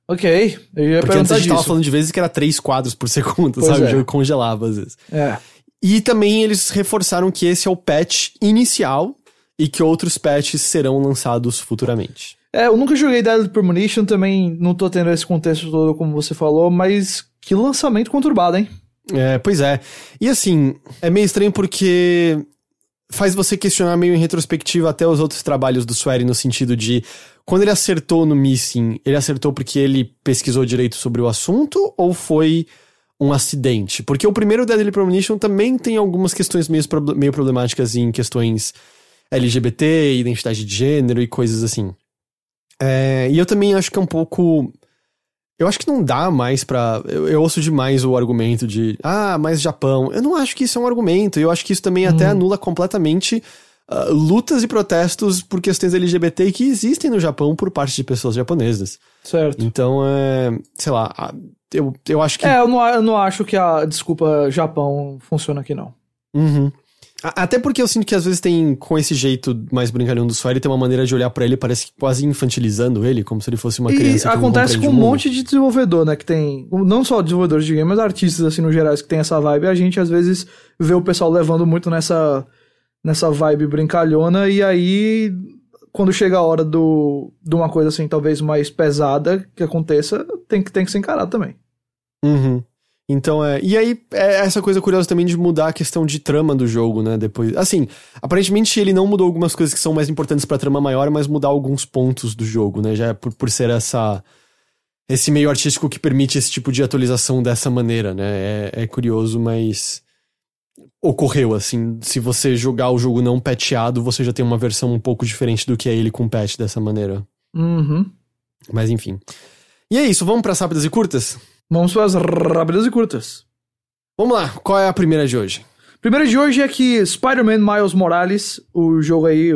Ok. Eu ia Porque antes a gente tava disso. falando de vezes que era três quadros por segundo, Pois sabe? é. O jogo congelava às vezes. É. E também eles reforçaram que esse é o patch inicial e que outros patches serão lançados futuramente. É, eu nunca joguei Deadly Premonition, também não tô tendo esse contexto todo como você falou, mas que lançamento conturbado, hein? É, pois é. E assim, é meio estranho porque faz você questionar meio em retrospectiva até os outros trabalhos do Swery no sentido de quando ele acertou no Missing, ele acertou porque ele pesquisou direito sobre o assunto ou foi um acidente? Porque o primeiro Deadly Premonition também tem algumas questões meio, meio problemáticas em questões LGBT, identidade de gênero e coisas assim. É, e eu também acho que é um pouco. Eu acho que não dá mais pra. Eu, eu ouço demais o argumento de. Ah, mas Japão. Eu não acho que isso é um argumento. Eu acho que isso também até anula completamente uh, lutas e protestos por questões LGBT que existem no Japão por parte de pessoas japonesas. Certo. Então, é, sei lá, eu, eu acho que. É, eu não, eu não acho que a desculpa Japão funciona aqui, não. Uhum. Até porque eu sinto que às vezes tem, com esse jeito mais brincalhão do Swery, tem uma maneira de olhar para ele, parece que quase infantilizando ele, como se ele fosse uma criança. E acontece com um monte de desenvolvedor, né? Que tem. Não só desenvolvedores de game, mas artistas, assim, no geral, que tem essa vibe. A gente, às vezes, vê o pessoal levando muito nessa, nessa vibe brincalhona, e aí. Quando chega a hora do, de uma coisa assim, talvez mais pesada que aconteça, tem que, tem que ser encarado também. Uhum. Então é. E aí, é essa coisa curiosa também de mudar a questão de trama do jogo, né? Depois. Assim, aparentemente ele não mudou algumas coisas que são mais importantes pra trama maior, mas mudar alguns pontos do jogo, né? Já é por, por ser essa. Esse meio artístico que permite esse tipo de atualização dessa maneira, né? É, é curioso, mas. Ocorreu, assim. Se você jogar o jogo não patchado, você já tem uma versão um pouco diferente do que é ele com patch dessa maneira. Uhum. Mas enfim. E é isso, vamos para rápidas e curtas? Vamos para as rápidas e curtas. Vamos lá, qual é a primeira de hoje? Primeira de hoje é que Spider-Man Miles Morales, o jogo aí,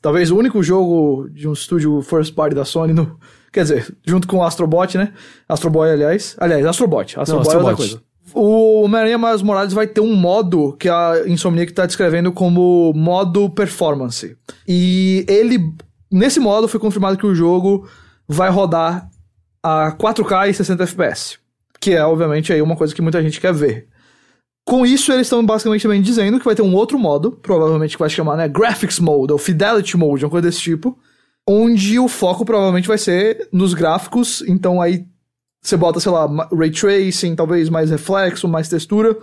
talvez o único jogo de um estúdio first party da Sony, no, quer dizer, junto com o Astrobot, né? Astroboy, aliás. Aliás, Astrobot. Astrobot. é outra coisa. O Homem-Aranha Miles Morales vai ter um modo que a Insomniac está descrevendo como modo performance. E ele, nesse modo, foi confirmado que o jogo vai rodar a 4K e 60 FPS. Que é, obviamente, aí uma coisa que muita gente quer ver. Com isso, eles estão basicamente também dizendo que vai ter um outro modo, provavelmente que vai se chamar, né, Graphics Mode ou Fidelity Mode, uma coisa desse tipo, onde o foco provavelmente vai ser nos gráficos, então aí você bota, sei lá, Ray Tracing, talvez mais reflexo, mais textura,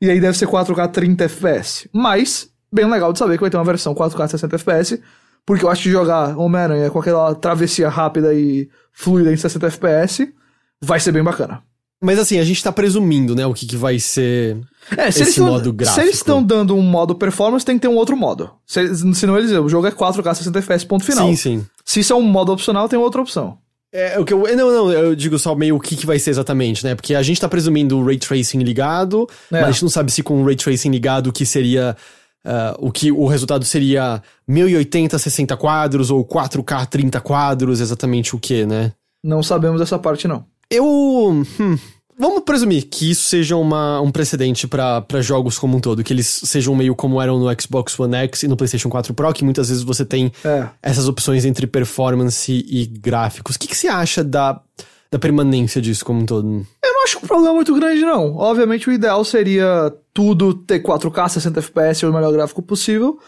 e aí deve ser 4K 30 FPS. Mas, bem legal de saber que vai ter uma versão 4K 60 FPS, porque eu acho que jogar Homem-Aranha com aquela travessia rápida e fluida em 60 FPS vai ser bem bacana. Mas assim, a gente tá presumindo, né, o que, que vai ser é, se esse eles modo gráfico. Se eles estão dando um modo performance, tem que ter um outro modo. Se, senão eles o jogo é 4K 60 FPS, ponto final. Sim, sim. Se isso é um modo opcional, tem outra opção. É, o que eu, não, não, eu digo só meio o que, que vai ser exatamente, né? Porque a gente tá presumindo o Ray Tracing ligado, é. mas a gente não sabe se com o Ray Tracing ligado o que seria Uh, o que o resultado seria 1080 60 quadros ou 4K 30 quadros, exatamente o que, né? Não sabemos essa parte, não. Eu. Hum, vamos presumir que isso seja uma, um precedente para jogos como um todo, que eles sejam meio como eram no Xbox One X e no PlayStation 4 Pro, que muitas vezes você tem é. essas opções entre performance e gráficos. O que, que você acha da, da permanência disso como um todo? Eu não acho um problema muito grande, não. Obviamente, o ideal seria tudo ter 4K, 60 FPS o melhor gráfico possível.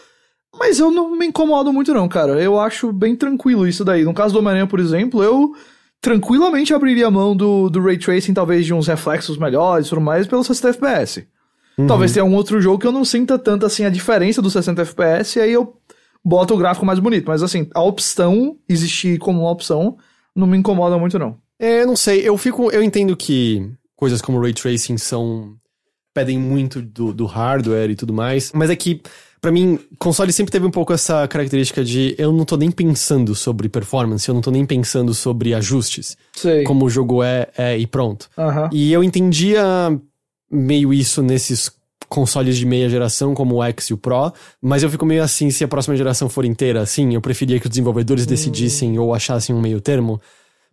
Mas eu não me incomodo muito, não, cara. Eu acho bem tranquilo isso daí. No caso do Homem-Aranha, por exemplo, eu tranquilamente abriria a mão do, do Ray Tracing, talvez de uns reflexos melhores e tudo mais, pelo 60 FPS. Uhum. Talvez tenha um outro jogo que eu não sinta tanto assim a diferença do 60 FPS, e aí eu boto o gráfico mais bonito. Mas assim, a opção, existir como uma opção, não me incomoda muito, não. É, não sei, eu fico. Eu entendo que coisas como Ray Tracing são. pedem muito do, do hardware e tudo mais, mas é que. Pra mim, console sempre teve um pouco essa característica de eu não tô nem pensando sobre performance, eu não tô nem pensando sobre ajustes. Sei. Como o jogo é, é e pronto. Uhum. E eu entendia meio isso nesses consoles de meia geração, como o X e o Pro, mas eu fico meio assim, se a próxima geração for inteira assim, eu preferia que os desenvolvedores hum. decidissem ou achassem um meio termo.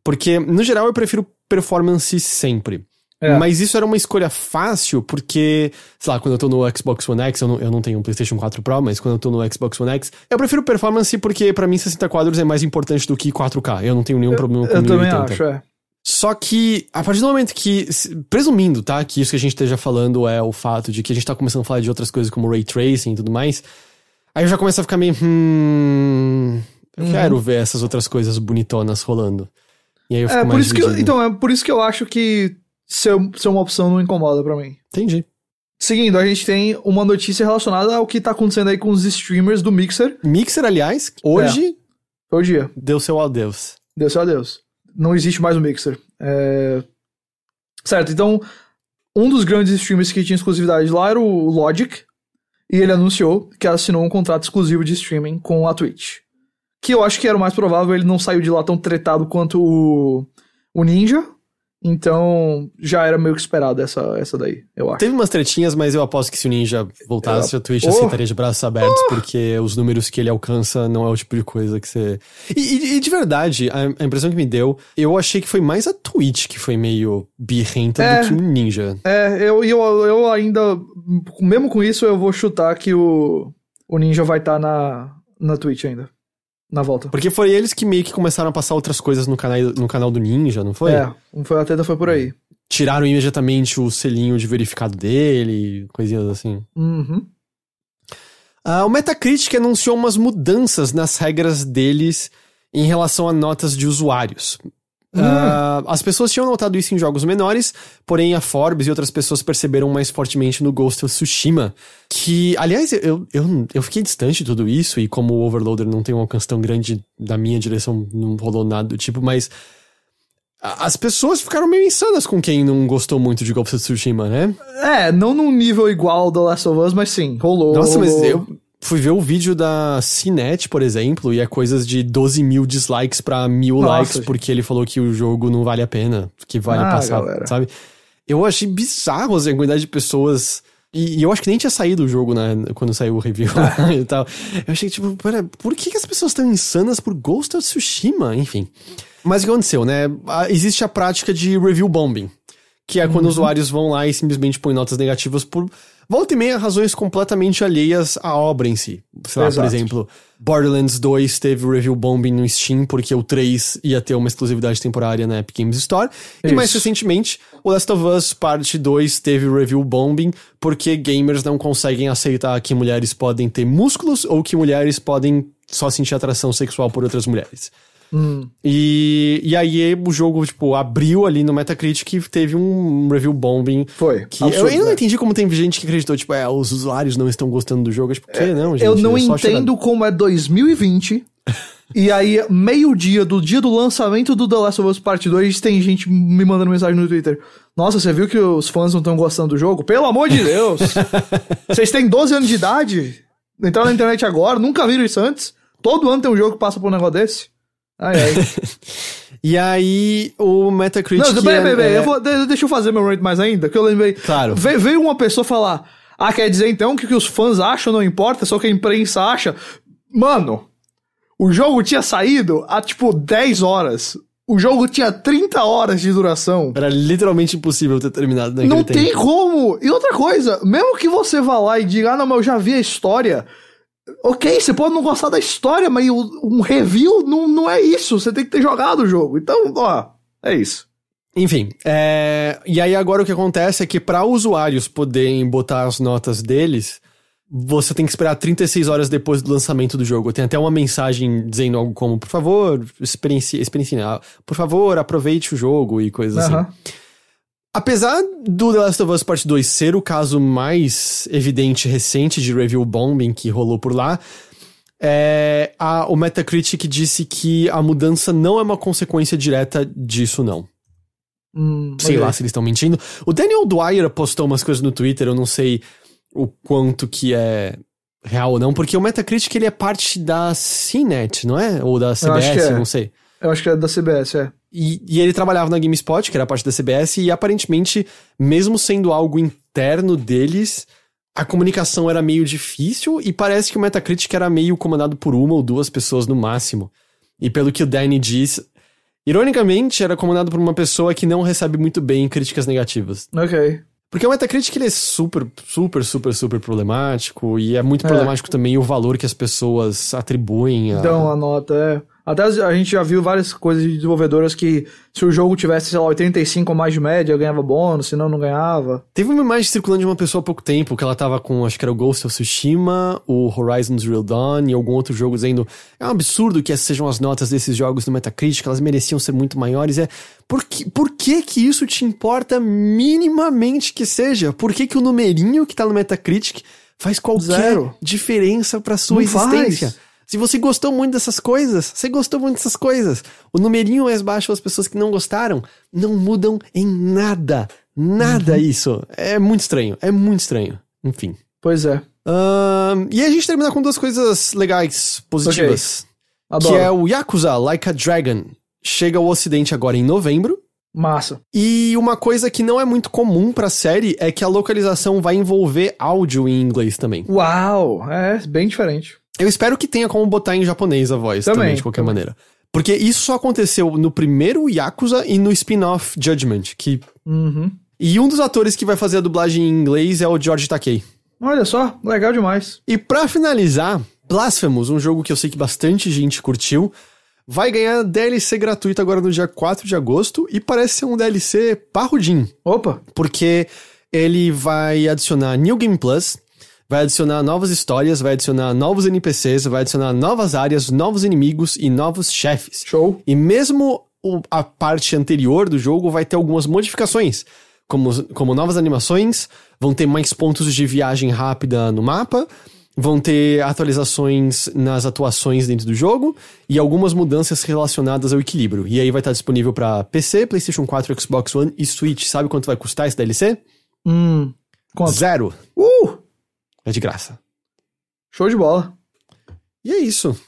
Porque, no geral, eu prefiro performance sempre. É. Mas isso era uma escolha fácil, porque, sei lá, quando eu tô no Xbox One X, eu não, eu não tenho um PlayStation 4 Pro, mas quando eu tô no Xbox One X, eu prefiro performance porque, para mim, 60 quadros é mais importante do que 4K. Eu não tenho nenhum eu, problema com Eu 1080. também acho, é. Só que, a partir do momento que, presumindo, tá, que isso que a gente esteja falando é o fato de que a gente tá começando a falar de outras coisas como Ray Tracing e tudo mais, aí eu já começo a ficar meio, hum, eu uhum. quero ver essas outras coisas bonitonas rolando. E aí eu fico é, mais por isso que eu, Então, é por isso que eu acho que ser, ser uma opção não incomoda para mim. Entendi. Seguindo, a gente tem uma notícia relacionada ao que tá acontecendo aí com os streamers do Mixer. Mixer, aliás, hoje. É. Foi o dia. Deu seu adeus. Deu seu adeus. Não existe mais o Mixer. É... Certo, então, um dos grandes streamers que tinha exclusividade lá era o Logic. E ele anunciou que assinou um contrato exclusivo de streaming com a Twitch que eu acho que era o mais provável, ele não saiu de lá tão tretado quanto o, o Ninja. Então, já era meio que esperado essa, essa daí, eu acho. Teve umas tretinhas, mas eu aposto que se o Ninja voltasse, a Twitch Oh. aceitaria de braços abertos, porque os números que ele alcança não é o tipo de coisa que você. E, e- e de verdade, a, a impressão que me deu, eu achei que foi mais a Twitch que foi meio birrenta É. do que o Ninja. É, eu, eu, eu ainda, mesmo com isso, eu vou chutar que o, o Ninja vai estar na, na Twitch ainda. Na volta. Porque foi eles que meio que começaram a passar outras coisas no canal, no canal do Ninja, não foi? É, foi, a treta foi por aí. Tiraram imediatamente o selinho de verificado dele, coisinhas assim. Uhum. Ah, o Metacritic anunciou umas mudanças nas regras deles em relação a notas de usuários. Ah, as pessoas tinham notado isso em jogos menores, porém a Forbes e outras pessoas perceberam mais fortemente no Ghost of Tsushima. Que, aliás, eu, eu, eu fiquei distante de tudo isso, e como o Overloader não tem um alcance tão grande da minha direção, não rolou nada do tipo, mas. As pessoas ficaram meio insanas com quem não gostou muito de Ghost of Tsushima, né? É, não num nível igual ao The Last of Us, mas sim, rolou. Nossa, mas rolou. eu fui ver o vídeo da Cinet, por exemplo, e é coisas de 12 mil dislikes pra mil Nossa, likes, gente. porque ele falou que o jogo não vale a pena, que vale Ah, passar, galera. sabe? Eu achei bizarro assim, a quantidade de pessoas. E, e eu acho que nem tinha saído o jogo, né, quando saiu o review e tal. Eu achei, tipo, pera, por que, que as pessoas estão insanas por Ghost of Tsushima? Enfim. Mas o que aconteceu, né? Existe a prática de review bombing, que é Uhum. quando usuários vão lá e simplesmente põem notas negativas por volta e meia razões completamente alheias à obra em si. Sei lá, por Exato. exemplo, Borderlands 2 teve review bombing no Steam porque o 3 ia ter uma exclusividade temporária na Epic Games Store. E mais Isso. recentemente, o Last of Us Parte 2 teve review bombing porque gamers não conseguem aceitar que mulheres podem ter músculos ou que mulheres podem só sentir atração sexual por outras mulheres. E, e aí o jogo, tipo, abriu ali no Metacritic e teve um review bombing. Foi. Que eu Absurdo, ainda não né? entendi como tem gente que acreditou, tipo, é, os usuários não estão gostando do jogo. Eu, Tipo, que não, gente? Eu não é entendo como é 2020. e aí, meio-dia do dia do lançamento do The Last of Us Part 2, tem gente me mandando mensagem no Twitter. Nossa, você viu que os fãs não estão gostando do jogo? Pelo amor de Deus! Vocês têm 12 anos de idade? Entraram na internet agora, nunca viram isso antes? Todo ano tem um jogo que passa por um negócio desse? Ai, ai. E aí o Metacritic. Não, peraí, peraí, peraí. é- Eu vou- de- deixa eu fazer meu rate mais ainda, que eu lembrei. Claro. Ve- veio uma pessoa falar: Ah, quer dizer então que o que os fãs acham não importa, só que a imprensa acha. Mano, o jogo tinha saído há tipo 10 horas. O jogo tinha 30 horas de duração. Era literalmente impossível ter terminado naquele Não tempo. tem como. E outra coisa, mesmo que você vá lá e diga, ah, não, mas eu já vi a história. Ok, você pode não gostar da história, mas o- um review não, não é isso. Você tem que ter jogado o jogo. Então, ó, é isso. Enfim, é... e aí agora o que acontece é que para usuários poderem botar as notas deles, você tem que esperar 36 horas depois do lançamento do jogo. Tem até uma mensagem dizendo algo como, por favor, experiencie, experiencie, ah, por favor, aproveite o jogo e coisas assim. Apesar do The Last of Us Part 2 ser o caso mais evidente recente de review bombing que rolou por lá, é, a- o Metacritic disse que a mudança não é uma consequência direta disso, não. Hum, Sei lá se eles estão mentindo. O Daniel Dwyer postou umas coisas no Twitter, eu não sei o quanto que é real ou não, porque o Metacritic ele é parte da CNET, não é? Ou da CBS, é. não sei. Eu acho que é da CBS, é. E, e ele trabalhava na GameSpot, que era parte da CBS, e aparentemente, mesmo sendo algo interno deles, a comunicação era meio difícil e parece que o Metacritic era meio comandado por uma ou duas pessoas no máximo. E pelo que o Danny diz, ironicamente, era comandado por uma pessoa que não recebe muito bem críticas negativas. Ok. Porque o Metacritic ele é super, super, super, super problemático e é muito É. problemático também o valor que as pessoas atribuem a... Dão a nota, é. Até a gente já viu várias coisas de desenvolvedoras que se o jogo tivesse, sei lá, 85 ou mais de média, ganhava bônus, senão não ganhava. Teve uma imagem circulando de uma pessoa há pouco tempo, que ela tava com, acho que era o Ghost of Tsushima, o Horizon Zero Dawn e algum outro jogo dizendo é um absurdo que essas sejam as notas desses jogos no Metacritic, elas mereciam ser muito maiores. É, por que, por que que isso te importa minimamente que seja? Por que que o numerinho que tá no Metacritic faz qualquer Zero. diferença pra sua Não existência? faz. Se você gostou muito dessas coisas, você gostou muito dessas coisas. O numerinho mais baixo, as pessoas que não gostaram, não mudam em nada. Nada Uhum. isso. É muito estranho. É muito estranho. Enfim. Pois é. Ahn, e a gente termina com duas coisas legais, positivas. Adoro. Que é o Yakuza Like a Dragon. Chega ao ocidente agora em novembro. Massa. E uma coisa que não é muito comum pra série é que a localização vai envolver áudio em inglês também. Uau, é bem diferente. Eu espero que tenha como botar em japonês a voz também, Também, de qualquer também. maneira. Porque isso só aconteceu no primeiro Yakuza e no spin-off Judgment, que... Uhum. E um dos atores que vai fazer a dublagem em inglês é o George Takei. Olha só, legal demais. E pra finalizar, Blasphemous, um jogo que eu sei que bastante gente curtiu, vai ganhar DLC gratuito agora no dia 4 de agosto e parece ser um DLC parrudinho, Opa, porque ele vai adicionar New Game Plus, vai adicionar novas histórias, vai adicionar novos NPCs, vai adicionar novas áreas, novos inimigos e novos chefes. show. E mesmo a parte anterior do jogo vai ter algumas modificações, como, como novas animações, vão ter mais pontos de viagem rápida no mapa, vão ter atualizações nas atuações dentro do jogo e algumas mudanças relacionadas ao equilíbrio. E aí vai estar disponível para PC, PlayStation 4, Xbox One e Switch. Sabe quanto vai custar esse DLC? Hum, quanto? Zero. Uh, É de graça. show de bola. E é isso.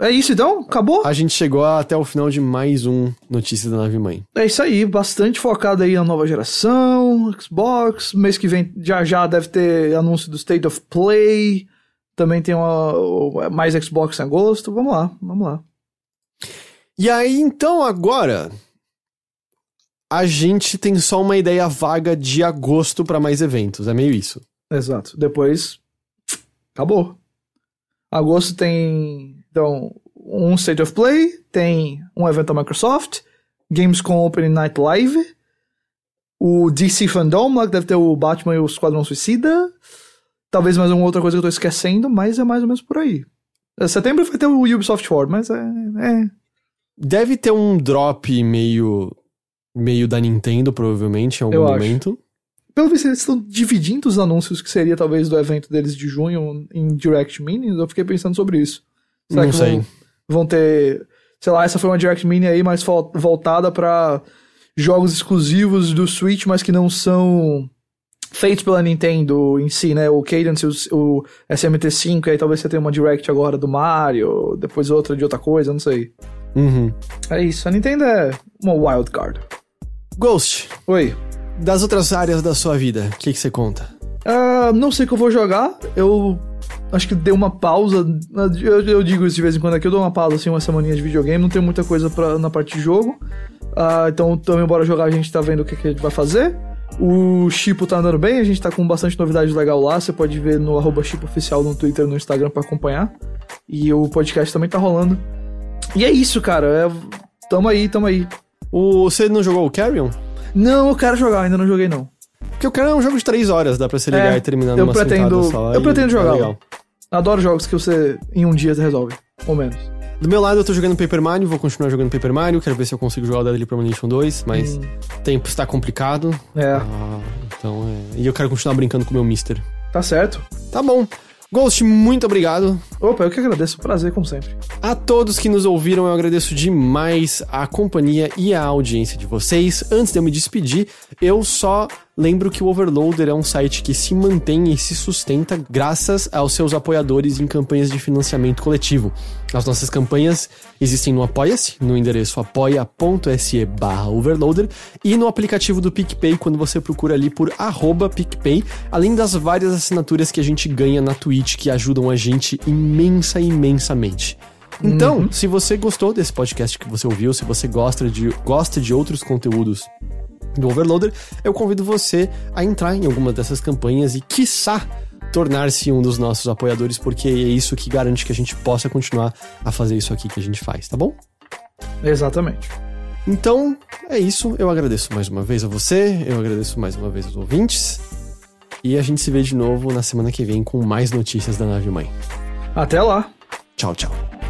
É isso então? Acabou? A gente chegou até o final de mais um Notícias da Nave Mãe. É isso aí, bastante focado aí na nova geração, Xbox. Mês que vem já já deve ter anúncio do State of Play. Também tem uma, mais Xbox em agosto. Vamos lá, vamos lá. E aí, então, agora. A gente tem só uma ideia vaga de agosto pra mais eventos. É meio isso. Exato. Depois, acabou. Agosto tem, então, um State of Play, tem um evento da Microsoft, Gamescom Open Night Live, o DC Fandom, lá que deve ter o Batman e o Esquadrão Suicida, talvez mais uma outra coisa que eu tô esquecendo, mas é mais ou menos por aí. É, Setembro vai ter o Ubisoft Forward, mas é, é Deve ter um drop meio. meio da Nintendo, provavelmente, em algum Eu acho. Pelo visto, eles estão dividindo os anúncios que seria talvez do evento deles de junho em Direct Mini. Eu fiquei pensando sobre isso. Será Não que sei. Vão, vão ter. Sei lá, essa foi uma Direct Mini aí mais voltada pra jogos exclusivos do Switch, mas que não são feitos pela Nintendo em si, né? O Cadence, o, o SMT5, aí talvez você tenha uma Direct agora do Mario, depois outra de outra coisa, não sei. Uhum. É isso, a Nintendo é uma wild card. Ghost, Oi. Das outras áreas da sua vida, o que, que você conta? Ah, não sei o que eu vou jogar. Eu acho que dei uma pausa. Eu, eu digo isso de vez em quando aqui. Eu dou uma pausa, assim, uma semaninha de videogame. Não tem muita coisa pra, na parte de jogo. Ah, então, também, bora jogar. A gente tá vendo o que, que a gente vai fazer. O Chipo tá andando bem. A gente tá com bastante novidade legal lá. Você pode ver no arroba Chipo Oficial no Twitter e no Instagram pra acompanhar. E o podcast também tá rolando. E é isso, cara. É, tamo aí, tamo aí. O, você não jogou o Carrion? Não, eu quero jogar. Ainda não joguei, não. Porque o Carrion é um jogo de 3 horas, dá pra você ligar É, e terminar eu numa pretendo- eu pretendo é jogar. legal. Adoro jogos que você, em um dia, resolve. Ou menos. Do meu lado, eu tô jogando Paper Mario, vou continuar jogando Paper Mario, quero ver se eu consigo jogar o Deadly Premonition 2, mas Hum. o tempo está complicado. É, Ah, então é. E eu quero continuar brincando com o meu Mister. tá certo. Tá bom. Ghost, muito obrigado. Opa, eu que agradeço. Prazer, como sempre. A todos que nos ouviram, eu agradeço demais a companhia e a audiência de vocês. Antes de eu me despedir, eu só lembro que o Overloader é um site que se mantém e se sustenta graças aos seus apoiadores em campanhas de financiamento coletivo. As nossas campanhas existem no Apoia-se, no endereço apoia.se barra overloader e no aplicativo do PicPay, quando você procura ali por arroba PicPay, além das várias assinaturas que a gente ganha na Twitch que ajudam a gente imensa, imensamente. Então, se você gostou desse podcast que você ouviu, se você gosta de, gosta de outros conteúdos do Overloader, eu convido você a entrar em alguma dessas campanhas e, quiçá, tornar-se um dos nossos apoiadores, porque é isso que garante que a gente possa continuar a fazer isso aqui que a gente faz, tá bom? Exatamente. Então, é isso. Eu agradeço mais uma vez a você, eu agradeço mais uma vez aos ouvintes. E a gente se vê de novo na semana que vem com mais notícias da nave mãe. Até lá. Tchau, tchau.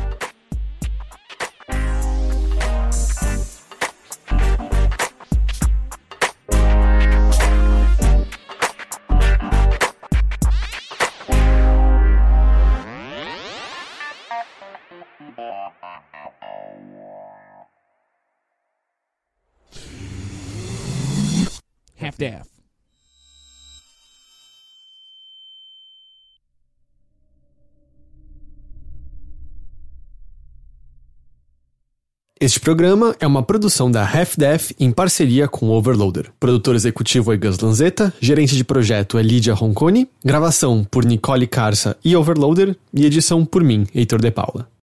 Este programa é uma produção da Half-Def em parceria com Overloader. Produtor executivo é Gus Lanzetta, gerente de projeto é Lídia Roncone, gravação por Nicole Carça e Overloader e edição por mim, Heitor De Paula.